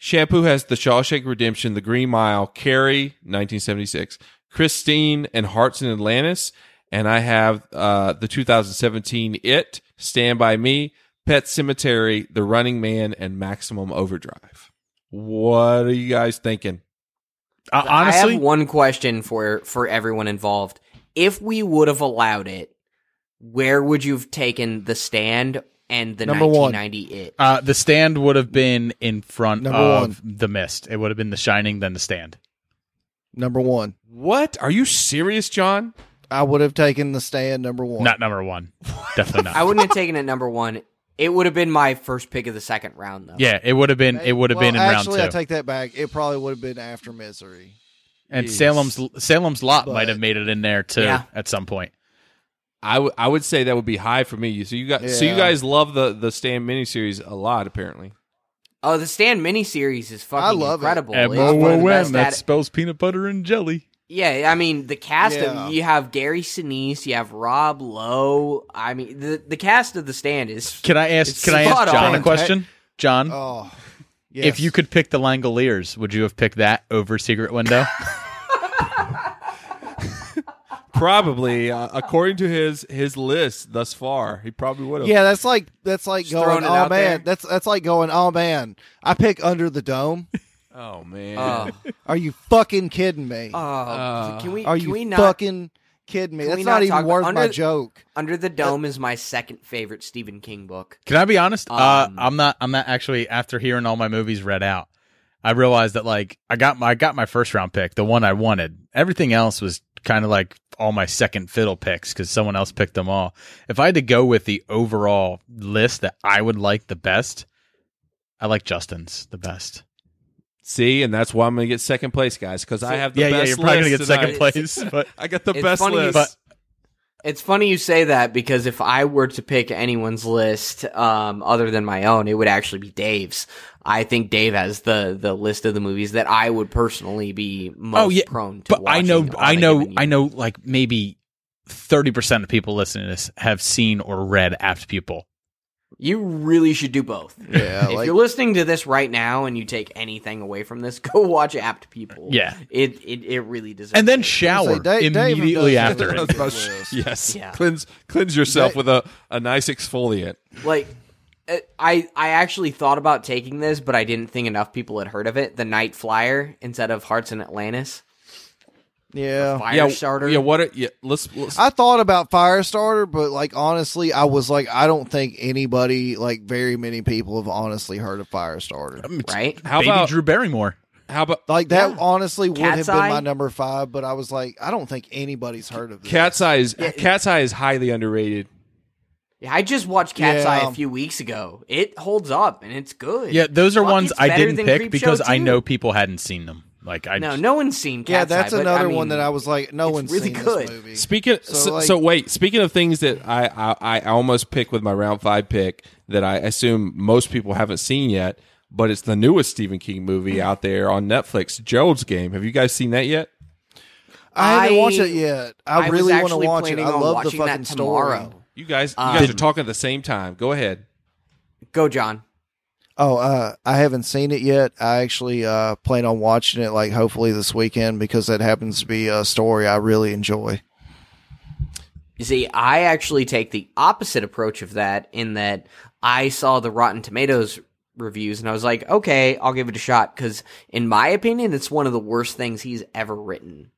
Shampoo has The Shawshank Redemption, The Green Mile, Carrie, 1976, Christine, and Hearts in Atlantis. And I have uh, the 2017 It, Stand By Me, Pet Sematary, The Running Man, and Maximum Overdrive. What are you guys thinking? Uh, I honestly, have one question for for everyone involved. If we would have allowed it, where would you have taken the stand and the Number one. 1990 It? uh, the stand would have been in front Number of one. the mist. It would have been the shining, then the stand. Number one. What? Are you serious, John? I would have taken the stand number one. Not number one. Definitely not. I wouldn't have taken it number one. It would have been my first pick of the second round, though. yeah, it would have been. It would have Well, been in round actually, two. I take that back. It probably would have been after Misery. and Jeez. Salem's Salem's Lot But- might have made it in there too Yeah. at some point. I, w- I would say that would be high for me. So you got so you Yeah. guys love the the Stand miniseries a lot, apparently. Oh, the Stand miniseries is fucking I love it. incredible. M It's O one of the best That ad- spells peanut butter and jelly. Yeah, I mean the cast Yeah. of you have Gary Sinise, you have Rob Lowe. I mean the the cast of the stand is Can I ask? It's Can I ask John on. a question? John, Oh, if you could pick the Langoliers, would you have picked that over Secret Window? Probably, uh, according to his his list thus far, he probably would have. Yeah, that's like that's like Just throwing going. it Oh out man, there. that's that's like going. Oh man, I pick Under the Dome. Oh man. Oh, Are you fucking kidding me? oh, Uh, can we Are can you we not fucking kidding me? can That's we not, not even talk- worth my under- joke. Under the Dome is my second favorite Stephen King book. Can I be honest? uh, Um, I'm not. I'm not actually. After hearing all my movies read out, I realized that like I got my I got my first round pick, the one I wanted. Everything else was kind of like all my second fiddle picks because someone else picked them all. If I had to go with the overall list that I would like the best, I like Justin's the best. See, and that's why I'm going to get second place, guys, because I have the yeah, yeah, you're probably gonna list get second place, but I got the It's best funny you list. s- It's funny you say that because if I were to pick anyone's list um, other than my own, it would actually be Dave's. I think Dave has the the list of the movies that I would personally be most oh yeah, prone to but I know, I know, I know. Like maybe thirty percent of people listening to this have seen or read Apt Pupil. You really should do both. Yeah, if like- you're listening to this right now and you take anything away from this, go watch Apt Pupil. Yeah. it it, it really deserves. And then it. shower Dave- Dave immediately does- after I it. yes, Yeah. cleanse cleanse yourself That- with a, a nice exfoliant. like uh, I I actually thought about taking this, but I didn't think enough people had heard of it. The Night Flyer instead of Hearts in Atlantis. Yeah. Fire yeah, starter. yeah. What? It, yeah, let's. let's I thought about Firestarter, but like honestly, I was like, I don't think anybody, like very many people, have honestly heard of Firestarter. Um, right? how Baby about Drew Barrymore. how about Like that, Yeah. honestly, would Cat's have been Eye? my number five. But I was like, I don't think anybody's heard of this. Cat's Eye? Is, Cat's Eye is highly underrated. Yeah, I just watched Cat's Yeah. Eye a few weeks ago. It holds up and it's good. Yeah, those are Fuck, ones I didn't pick because I know people hadn't seen them. Like I No, no one's seen Yeah, that's Eye, but, another I one that I was like, no it's one's really seen good. this movie. Speaking So, so, like- so wait, speaking of things that I, I I almost picked with my round five pick that I assume most people haven't seen yet, but it's the newest Stephen King movie out there on Netflix, Gerald's Game. Have you guys seen that yet? I haven't I- watched it yet. I, was really want to watch it. I on love the watching that fucking story. tomorrow. You guys, you Um, guys are talking at the same time. Go ahead. Go, John. Oh, uh, I haven't seen it yet. I actually uh, plan on watching it, like hopefully this weekend, because that happens to be a story I really enjoy. You see, I actually take the opposite approach of that in that I saw the Rotten Tomatoes reviews and I was like, okay, I'll give it a shot because, in my opinion, it's one of the worst things he's ever written.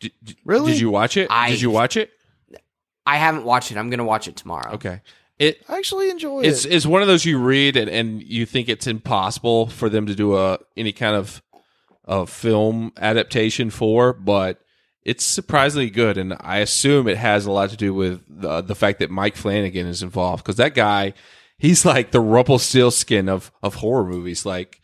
Did, did- Really? Did you watch it? I- did you watch it? I haven't watched it. I'm going to watch it tomorrow. Okay. It I actually enjoy it's it. it's one of those you read and, and you think it's impossible for them to do a any kind of a film adaptation for, but it's surprisingly good, and I assume it has a lot to do with the the fact that Mike Flanagan is involved because that guy, he's like the Rumpelstiltskin of of horror movies. Like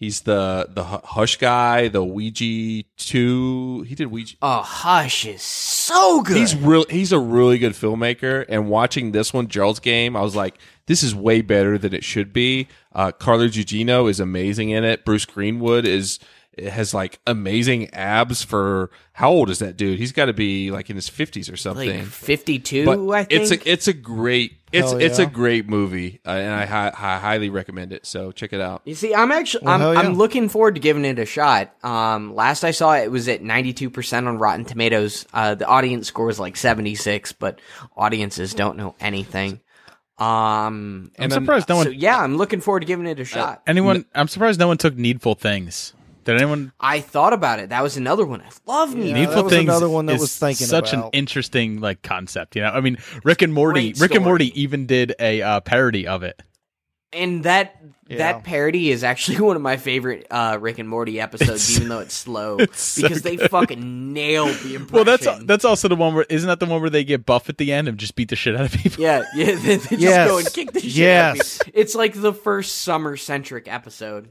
he's the the Hush guy, the Ouija two. He did Ouija. Oh, Hush is so good. He's real. He's a really good filmmaker. And watching this one, Gerald's Game, I was like, this is way better than it should be. Uh, Carla Gugino is amazing in it. Bruce Greenwood is has like amazing abs for how old is that dude? He's got to be like in his fifties or something. like 52, I think. it's a it's a great it's Hell it's a great movie, uh, and I, hi- I highly recommend it. So check it out. You see, I'm actually Well, I'm, hell yeah. I'm looking forward to giving it a shot. Um, last I saw it, it was at 92% on Rotten Tomatoes. Uh, the audience score was like 76, but audiences don't know anything. Um, I'm surprised no one. so yeah, I'm looking forward to giving it a shot. anyone. I'm surprised no one took Needful Things. Did anyone? I thought about it. That was another one. I love me. Yeah, Needful that was Things another one that is was thinking such an interesting like concept. You know, I mean, Rick and Morty. Rick and. Morty even did a uh, parody of it. And that Yeah. that parody is actually one of my favorite uh, Rick and Morty episodes, even though it's slow, it's so because they fucking nailed the impression. Well, that's that's also the one where isn't that the one where they get buff at the end and just beat the shit out of people? Yeah, yeah, they, they just Yes. go and kick the shit Yes. out of me. It's like the first summer centric episode.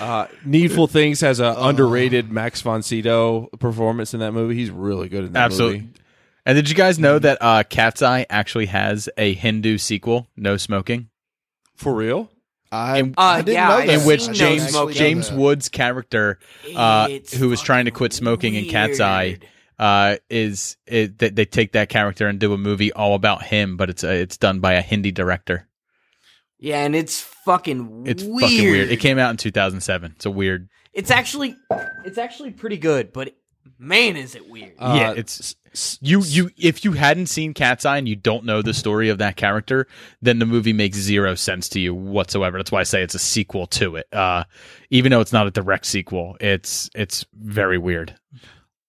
Uh, Needful Things has a underrated Max von Sydow performance in that movie. He's really good in that Absolutely. movie. And did you guys know that uh, Cat's Eye actually has a Hindu sequel, No Smoking, For real? I, in- I Uh, didn't yeah, know I've that. in which seen No James James Woods' character, uh, who was trying to quit fucking smoking in Cat's Eye, uh, is it, they, they take that character and do a movie all about him, but it's uh, it's done by a Hindi director. Yeah, and it's fucking It's weird. fucking weird. It came out in 2007. It's a weird. It's actually it's actually pretty good, but man, is it weird. Uh, yeah, it's you you if you hadn't seen Cat's Eye and you don't know the story of that character, then the movie makes zero sense to you whatsoever. That's why I say it's a sequel to it. Uh, even though it's not a direct sequel, it's it's very weird.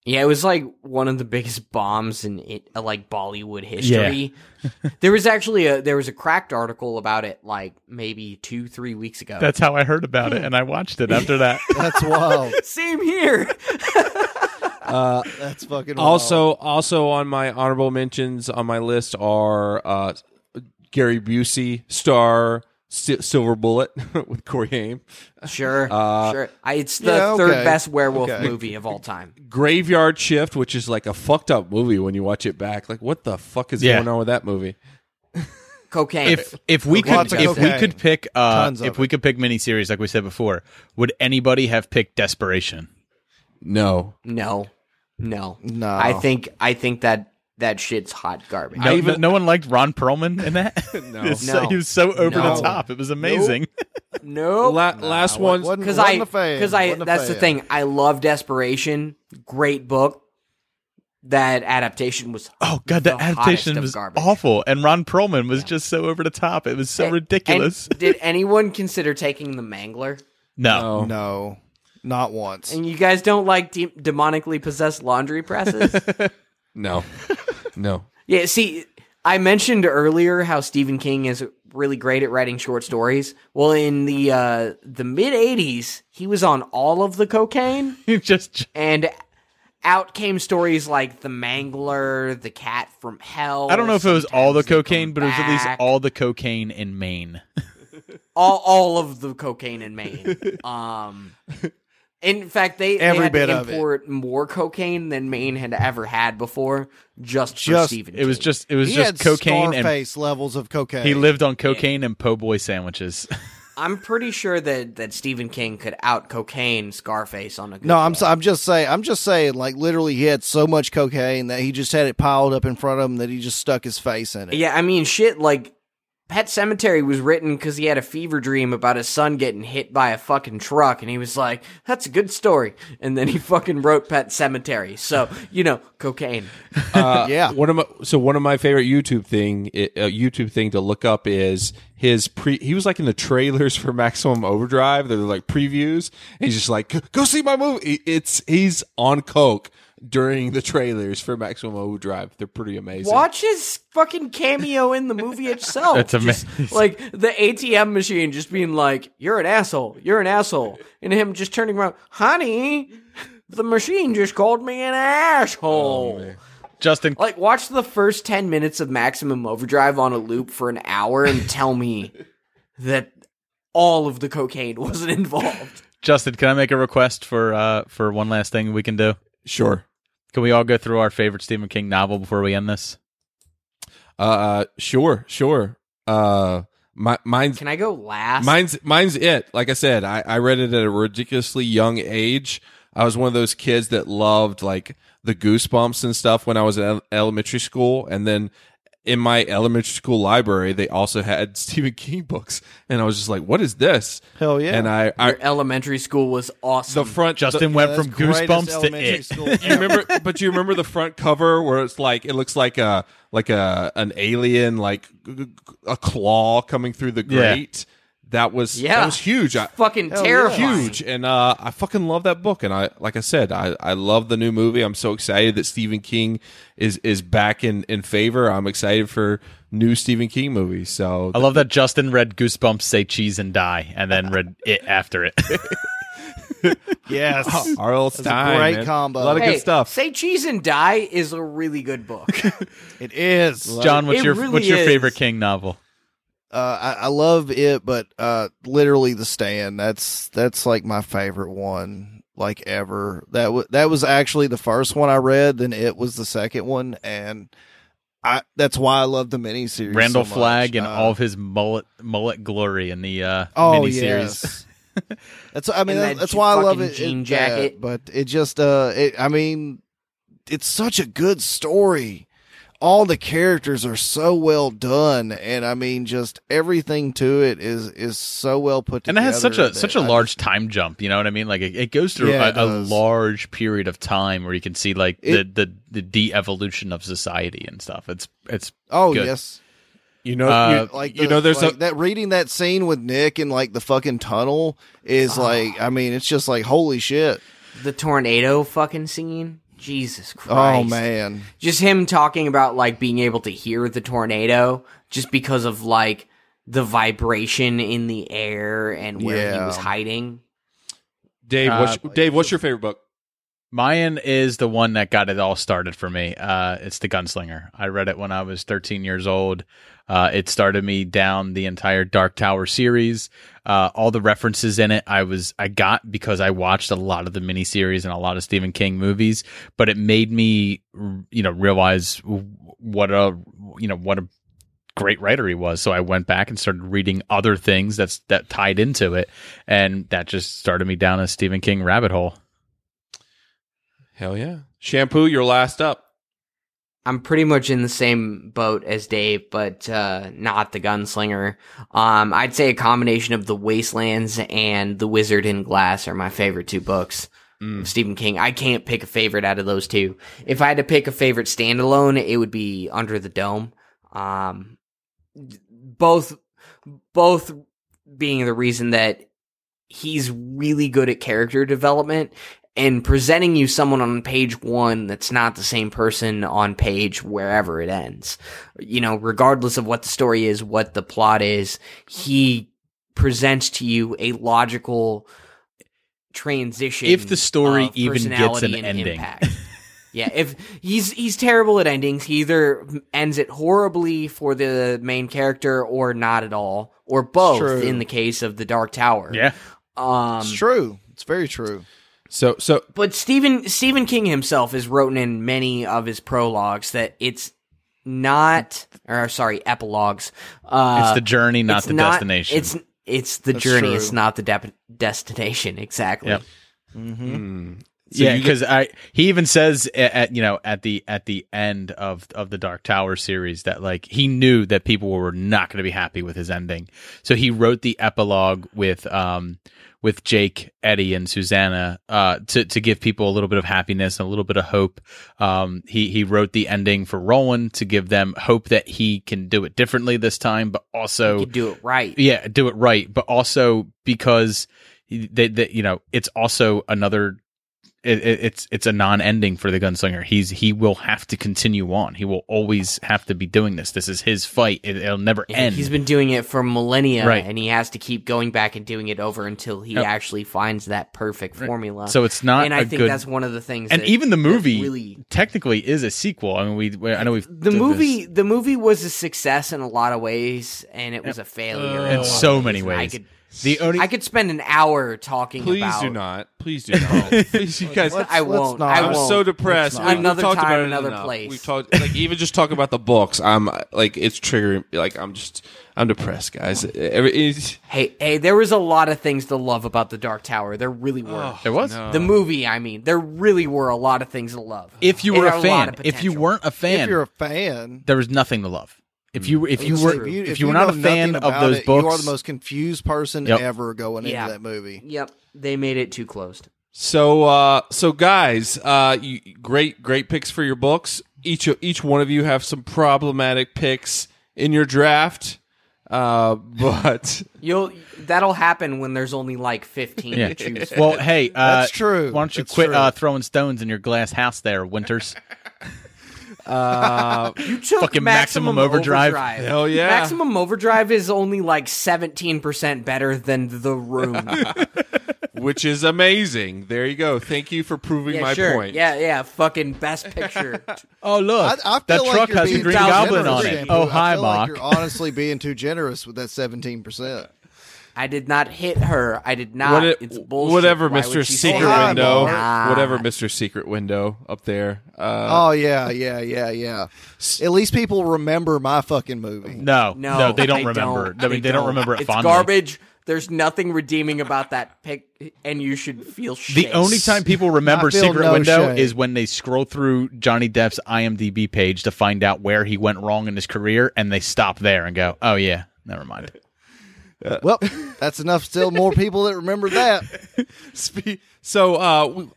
Yeah, it was like one of the biggest bombs in it, uh, like Bollywood history. there was actually a there was a cracked article about it like maybe two three weeks ago. That's how I heard about it, and I watched it after that. That's wild. Same here. Uh, That's fucking wild. also, also on my honorable mentions on my list are uh, Gary Busey star Si- Silver Bullet with Corey Haim. Sure, Uh, sure. I, it's the yeah, third best werewolf Okay. movie of all time. Graveyard Shift, which is like a fucked up movie when you watch it back. Like, what the fuck is Yeah. going on with that movie? Cocaine. If if we could Lots of if we could pick uh Tons if we could pick miniseries like we said before, would anybody have picked Desperation? No. no, no, No. I think I think that that shit's hot garbage. No, even- no one liked Ron Perlman in that. No. It's so- No. he was so over No. the top. It was amazing. no, La- last one. wasn't- because wasn't I a fan. because I Wasn't a that's the thing. I love Desperation. Great book. That adaptation was Oh god, the the adaptation was garbage. awful, and Ron Perlman was just so over the top. It was so And- ridiculous. and did anyone consider taking the Mangler? no, No. No, not once. And you guys don't like de- demonically possessed laundry presses? No. No. yeah. See, I mentioned earlier how Stephen King is really great at writing short stories. Well, in the uh, the mid '80s, he was on all of the cocaine. You just and out came stories like the Mangler, the Cat from Hell. I don't know if it was all the Sometimes They Come cocaine, but it was at least all the cocaine in Maine. all all of the cocaine in Maine. Um, in fact, they, they Every had bit to of it. import more cocaine than Maine had ever had before, just, for Just- Stephen. It was King. just it was he just had cocaine and Scarface levels of cocaine. he lived on cocaine and po' boy sandwiches. I'm pretty sure that that Stephen King could out cocaine Scarface on a. Good No, I'm day. s- I'm just saying I'm just saying like literally he had so much cocaine that he just had it piled up in front of him that he just stuck his face in it. Yeah, I mean, shit. Like, Pet Sematary was written because he had a fever dream about his son getting hit by a fucking truck, and he was like, "That's a good story." And then he fucking wrote Pet Sematary. So you know, cocaine. Uh, Yeah. One of my so one of my favorite YouTube thing uh, YouTube thing to look up is his pre. He was like in the trailers for Maximum Overdrive. They're like previews. And he's just like, go see my movie. It's he's on coke during the trailers for Maximum Overdrive. They're pretty amazing. Watch his fucking cameo in the movie itself. That's Just, amazing. like the ATM machine just being like, "You're an asshole. You're an asshole," and him just turning around, "Honey, the machine just called me an asshole." Justin, Like, watch the first 10 minutes of Maximum Overdrive on a loop for an hour and tell me that all of the cocaine wasn't involved. Justin, can I make a request for uh for one last thing we can do? Sure. Can we all go through our favorite Stephen King novel before we end this? Uh, sure, sure. Uh, my mine's Can I go last? Mine's mine's it. Like I said, I, I read it at a ridiculously young age. I was one of those kids that loved like the goosebumps and stuff when I was in elementary school, and then in my elementary school library, they also had Stephen King books, and I was just like, "What is this?" Hell yeah. And I, I Your elementary school was awesome. the front Justin the- went Yeah, from greatest Goosebumps to elementary It. school you remember but you remember the front cover where it's like it looks like a like a an alien like a claw coming through the Yeah. grate that was Yeah. that was huge I, fucking Hell yeah. terrifying. huge and uh i fucking love that book and i like i said i i love the new movie i'm so excited that stephen king is is back in in favor i'm excited for new stephen king movies so I love that Justin read Goosebumps say cheese and die and then read it after it. yes. our old That's time great man. combo. a lot of Hey, good stuff Say Cheese and Die is a really good book. It is. John, what's It your really what's your is. favorite King novel? Uh, I, I love it, but uh, literally the stand. That's that's like my favorite one, like ever. That was that was actually the first one I read. Then it was the second one, and I that's why I love the miniseries. Randall so much. Flagg and Uh, all of his mullet mullet glory in the uh, Oh miniseries. yes. That's I mean that that, that's why I love it. jean it- jacket. that, but it just uh, it, I mean, it's such a good story. All the characters are so well done, and I mean, just everything to it is is so well put together. And it has such a such a I large time jump. You know what I mean? Like it, it goes through Yeah, it a, a large period of time where you can see like It- the, the the de-evolution of society and stuff. It's it's Oh good. yes, you know Uh, you, like you know there's like a that reading that scene with Nick in like the fucking tunnel is Ah. like I mean it's just like holy shit. the tornado fucking scene. Jesus Christ. Oh man, Just him talking about like being able to hear the tornado just because of like the vibration in the air and where he was hiding. dave what's Uh, dave what's your favorite book Mayan is the one that got it all started for me. Uh, it's the Gunslinger. I read it when I was 13 years old. Uh, it started me down the entire Dark Tower series. Uh, all the references in it, I was I got because I watched a lot of the miniseries and a lot of Stephen King movies. But it made me, you know, realize what a you know what a great writer he was. So I went back and started reading other things that's that tied into it, and that just started me down a Stephen King rabbit hole. Hell yeah. Shampoo, you're last up. I'm pretty much in the same boat as Dave, but uh, not the gunslinger. Um, I'd say a combination of The Wastelands and The Wizard and Glass are my favorite two books of Stephen King. I can't pick a favorite out of those two. If I had to pick a favorite standalone, it would be Under the Dome. Um, both, both being the reason that he's really good at character development and presenting you someone on page one that's not the same person on page wherever it ends. You know, regardless of what the story is, what the plot is, he presents to you a logical transition. If the story even gets an ending. impact. yeah, if he's he's terrible at endings, he either ends it horribly for the main character or not at all, or both. In the case of the Dark Tower, Yeah. um, It's true. It's very true. So so but Stephen Stephen King himself has written in many of his prologues that it's not or sorry epilogues. Uh, It's the journey, not it's the destination. It's it's the That's journey. true. It's not the dep destination. Exactly. Yep. mm, so yeah, you get- because I he even says a- at you know at the at the end of of the Dark Tower series that like he knew that people were not going to be happy with his ending, so he wrote the epilogue with um with Jake, Eddie, and Susanna uh to to give people a little bit of happiness and a little bit of hope. Um, he he wrote the ending for Roland to give them hope that he can do it differently this time, but also do it right. yeah, do it right, but also because they, they you know, it's also another. It, it, it's it's a non-ending for the gunslinger. He's he will have to continue on. He will always have to be doing this. This is his fight. It, it'll never end. He's been doing it for millennia, Right. and he has to keep going back and doing it over until he Yep. actually finds that perfect formula. So it's not and I a think good- that's one of the things. and that- even the movie really technically is a sequel. I mean, we, we I know we've the movie this. the movie was a success in a lot of ways and it was a failure Uh, in, in so many and I ways. Could The only I could spend an hour talking please about do not. Please do not. please, you guys. I won't. not. I I'm won't. so depressed. not. We've Another talked time, about it another enough. place. We've talked like even just talking about the books. I'm like it's triggering. Like I'm just I'm depressed, guys. Every, Hey, hey, there was a lot of things to love about the Dark Tower. There really were. Oh, there was. The movie, I mean, there really were a lot of things to love. If you were had a fan, of if you weren't a fan, If you're a fan, there was nothing to love. If you if you It's were like, if you were not a fan of those it, books, you are the most confused person Yep. ever going Yeah. into that movie. Yep, they made it too closed. so uh so guys, uh you, great great picks for your books. Each each one of you have some problematic picks in your draft. Uh but You'll that'll happen when there's only like fifteen Yeah. to choose. from. Well, hey, uh, That's true. Why don't you That's quit uh, throwing stones in your glass house there, Winters? uh you took fucking maximum, Maximum Overdrive. Hell yeah. Maximum Overdrive is only like seventeen percent better than The Room. which is amazing. There you go. Thank you for proving yeah, my sure. point. Yeah, yeah. Fucking best picture. Oh look, I, I feel that like truck you're has a Green Goblin on it. Oh I hi, feel like you're honestly being too generous with that seventeen percent. I did not hit her. I did not. What it- it's bullshit. whatever, Why Mister would she say Secret Window. Nah. Whatever, Mister Secret Window up there. Uh, Oh yeah, yeah, yeah, yeah. At least people remember my fucking movie. No, No, no, they don't I remember. Don't. I mean, they, don't remember it It's fondly. garbage. There's nothing redeeming about that pic, and you should feel shame. The only time people remember Secret no Window shame. is when they scroll through Johnny Depp's IMDb page to find out where he went wrong in his career, and they stop there and go, "Oh yeah, never mind." Well, that's enough. Still, more people that remember that. Spe- so uh, we-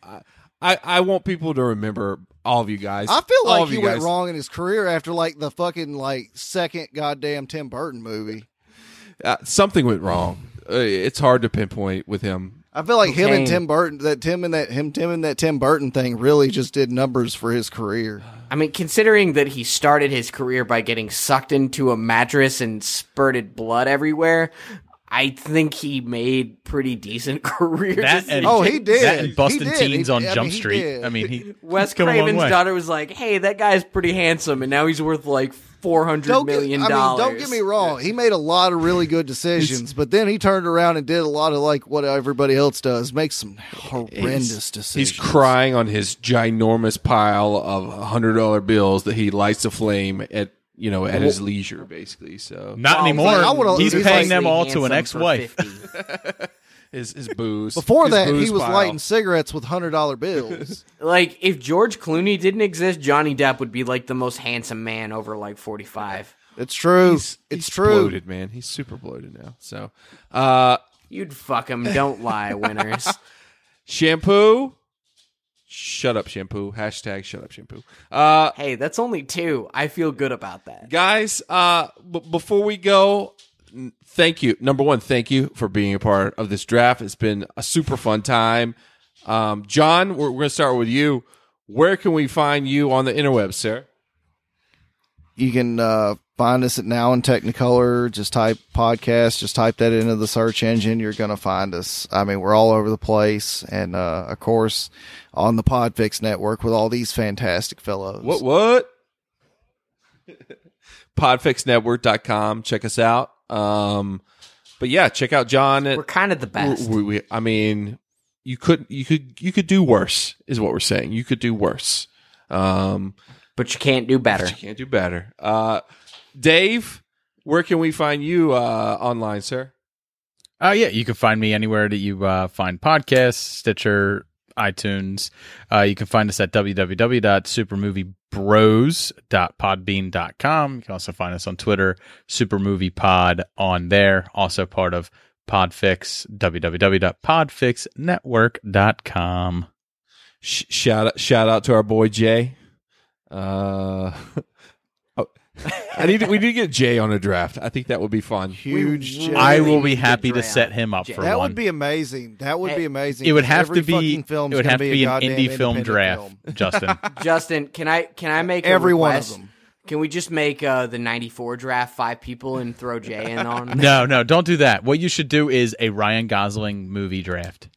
I I want people to remember all of you guys. I feel like he went guys. wrong in his career after like the fucking like second goddamn Tim Burton movie. Uh, something went wrong. Uh, it's hard to pinpoint with him. I feel like him and Tim Burton, that Tim and that him, Tim and that Tim Burton thing, really just did numbers for his career. I mean, considering that he started his career by getting sucked into a mattress and spurted blood everywhere, I think he made pretty decent career. That decisions. and Oh, he did. That and He busting did. teens He- on I mean, Jump he Street. did. I mean, he Wes he's come a long Craven's way. daughter was like, "Hey, that guy's pretty handsome," and now he's worth like four hundred Don't get, million I mean, dollars. don't get me wrong. He made a lot of really good decisions, but then he turned around and did a lot of like what everybody else does, make some horrendous decisions. He's crying on his ginormous pile of hundred dollar bills that he lights a flame at you know at his leisure, basically. So Not Well, anymore. I would've- He's he's paying like- them all to an Handsome for ex-wife. 50. his his booze Before his that, booze he was pile. lighting cigarettes with hundred dollar bills. like if George Clooney didn't exist, Johnny Depp would be like the most handsome man over like forty five. it's true. He's, it's he's true. bloated, man. He's super bloated now. So, uh, You'd fuck him. Don't lie, Winters. shampoo. Shut up, shampoo. Hashtag shut up, shampoo. Uh, hey, that's only two. I feel good about that. guys uh b- before we go n- thank you number one thank you for being a part of this draft it's been a super fun time um john we're, we're gonna start with you where can we find you on the interwebs sir You can uh, find us at Now in Technicolor. Just type podcast. Just type that into the search engine. You're going to find us. I mean, we're all over the place, and uh, of course, on the Podfix network with all these fantastic fellows. what what podfixnetwork.com check us out um but yeah check out john at We're kind of the best. we, we, i mean you could you could you could do worse is what we're saying you could do worse um but you can't do better. But you can't do better. Uh, Dave, where can we find you uh, online, sir? Uh, yeah, you can find me anywhere that you uh, find podcasts, Stitcher, iTunes. Uh, you can find us at www.supermoviebros.podbean.com. You can also find us on Twitter, supermoviepod on there. Also part of Podfix, www.podfixnetwork.com. Sh- shout out, shout out to our boy Jay. Uh, I need to, we need to get Jay on a draft. I think that would be fun. Huge. Jay. I will be happy to set him up Jay. for that one. would be amazing. That would be amazing. it would 'cause have every to be fucking film's it would gonna have to be a an goddamn indie film independent draft, film. Justin. Justin, can I can I make a Every one of request? them. Can we just make uh, the '94 draft five people and throw Jay in on? no, no, don't do that. What you should do is a Ryan Gosling movie draft.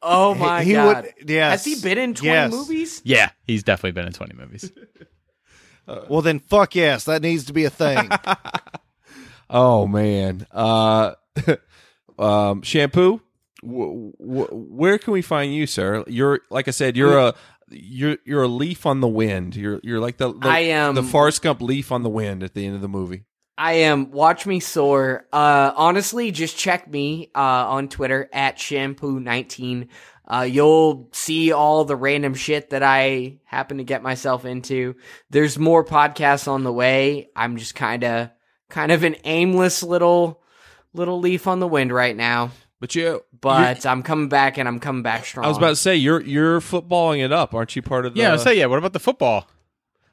Oh my He- he god! would- yes. Has he been in 20 Yes. movies? Yeah, he's definitely been in 20 movies. Well, then, fuck yes, that needs to be a thing. Oh man, uh, um, shampoo. W- w- where can we find you, sir? You're like I said, you're a you're you're a leaf on the wind. You're you're like the, the I am- the Forrest Gump leaf on the wind at the end of the movie. I am. Watch me soar. Uh, honestly, just check me uh, on Twitter at shampoo19. Uh, you'll see all the random shit that I happen to get myself into. There's more podcasts on the way. I'm just kind of, kind of an aimless little, little leaf on the wind right now. But you, But I'm coming back and I'm coming back strong. I was about to say you're you're footballing it up, aren't you? Part of the yeah, I'll say yeah. What about the football?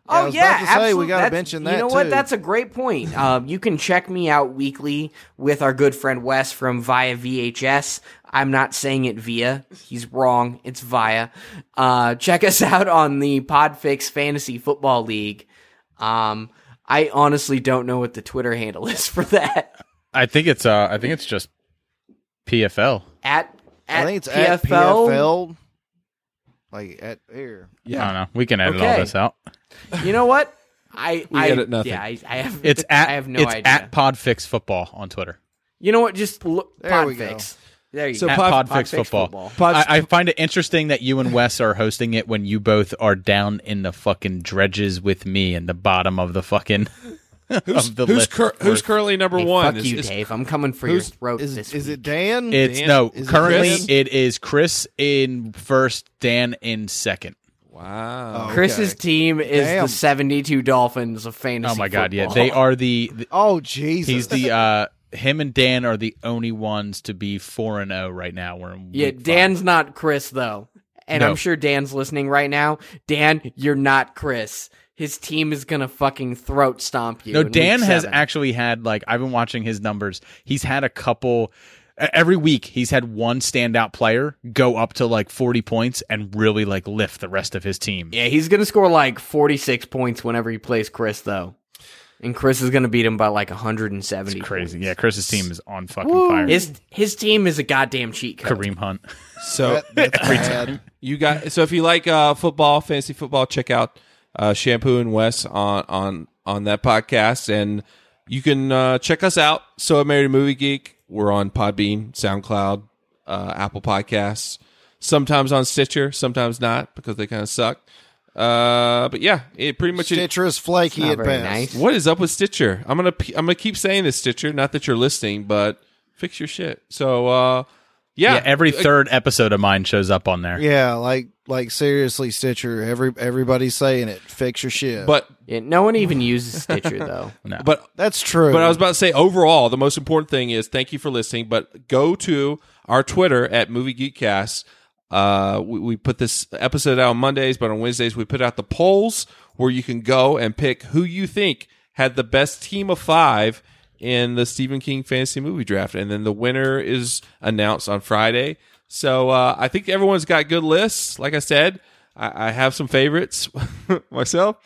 Yeah, I Oh was yeah, about to say, we absolutely. gotta That's- mention You that, know what? too. That's a great point. Um, you can check me out weekly with our good friend Wes from Via VHS. I'm not saying it via. He's wrong. It's via. Uh, check us out on the Podfix Fantasy Football League. Um, I honestly don't know what the Twitter handle is for that. I think it's uh I think it's just PFL. At at I think it's PFL. at PFL. Like at here. Yeah, I don't know. We can edit all this out. You know what? I We I edit nothing. yeah I, I have It's at I have no it's idea. at Podfix Football on Twitter. you know what? Just look There we Podfix. There you So go. Pod- Podfix, Football. Football. Pod- I, I find it interesting that you and Wes are hosting it when you both are down in the fucking dredges with me in the bottom of the fucking Who's, of the who's, list. cur- who's currently number Hey, one? fuck Is- you, is- Dave. I'm coming for your throat is, this is week. it Dan? It's Dan? no Is currently Chris? it is Chris in first, Dan in second. Wow. Oh, Chris's team is Damn. the 72 Dolphins of fantasy Oh my god, yeah, they are the, the Oh Jesus. he's the uh him and Dan are the only ones to be four and zero right now. We're in Yeah, week five. Dan's not Chris though. And No. I'm sure Dan's listening right now. Dan, you're not Chris. His team is going to fucking throat stomp you. No, Dan has actually had like I've been watching his numbers. He's had a couple every week. He's had one standout player go up to like forty points and really like lift the rest of his team. Yeah, he's going to score like 46 points whenever he plays Chris though. And Chris is going to beat him by like 170. Crazy. Yeah, Chris's team is on fucking Woo. fire. His his team is a goddamn cheat code. Kareem Hunt. So That- that's you got so if you like uh, football, fantasy football, check out uh, Shampoo and Wes on on on that podcast, and you can uh, check us out. So I married a movie geek. We're on Podbean, SoundCloud, uh, Apple Podcasts, sometimes on Stitcher, sometimes not because they kind of suck. Uh, but yeah, it pretty much Stitcher is flaky at best. nice. What is up with Stitcher? I'm gonna I'm gonna keep saying this, Stitcher. Not that you're listening, but fix your shit. So uh, yeah, Yeah, every third episode of mine shows up on there. Yeah, like like seriously, Stitcher. Every everybody's saying it. Fix your shit. but Yeah, no one even uses Stitcher though. No. but that's true. But I was about to say, overall, the most important thing is thank you for listening. But go to our Twitter at Movie Geekcast. Uh, we, we put this episode out on Mondays, but on Wednesdays we put out the polls where you can go and pick who you think had the best team of five in the Stephen King fantasy movie draft, and then the winner is announced on Friday. So uh, I think everyone's got good lists. Like I said, I, I have some favorites myself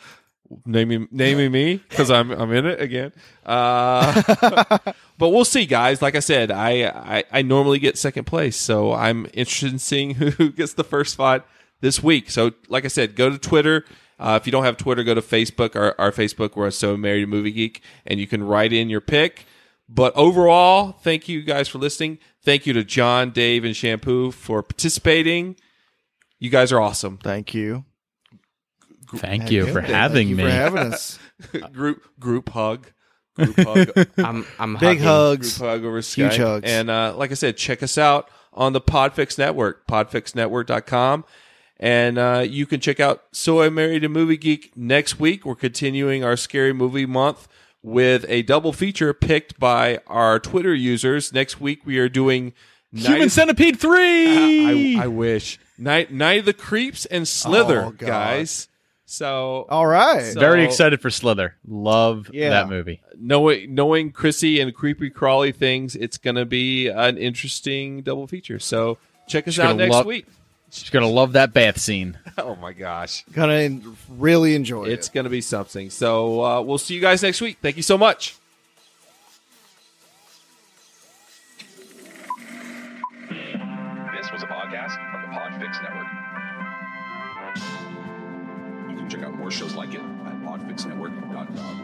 naming naming me because I'm I'm in it again. Uh, but we'll see, guys. Like I said, I, I I normally get second place, so I'm interested in seeing who gets the first spot this week. So, like I said, go to Twitter. Uh, if you don't have Twitter, go to Facebook. Our, our Facebook, we're so married to movie geek, and you can write in your pick. But overall, thank you guys for listening. Thank you to John, Dave, and Shampoo for participating. You guys are awesome. Thank you. Thank you for having me. for having us. group group hug. Group hug. I'm I'm Big hugging. hugs. group hug over Skype. Huge hugs. And uh, like I said, check us out on the Podfix Network, podfixnetwork.com. And uh, you can check out So I Married a Movie Geek next week. We're continuing our scary movie month with a double feature picked by our Twitter users. Next week we are doing Human Night- Centipede 3! I, I wish. Night Night of the Creeps and Slither, Oh, guys. So All right. So- Very excited for Slither. Love Yeah. that movie. knowing knowing Chrissy and creepy crawly things, it's going to be an interesting double feature. So check us She's out next love- week. She's going to love that bath scene. Oh my gosh, Gonna really enjoy it's it. It's going to be something. So uh, we'll see you guys next week. Thank you so much. This was a podcast from the Podfix Network. You can check out more shows like it at podfixnetwork.com.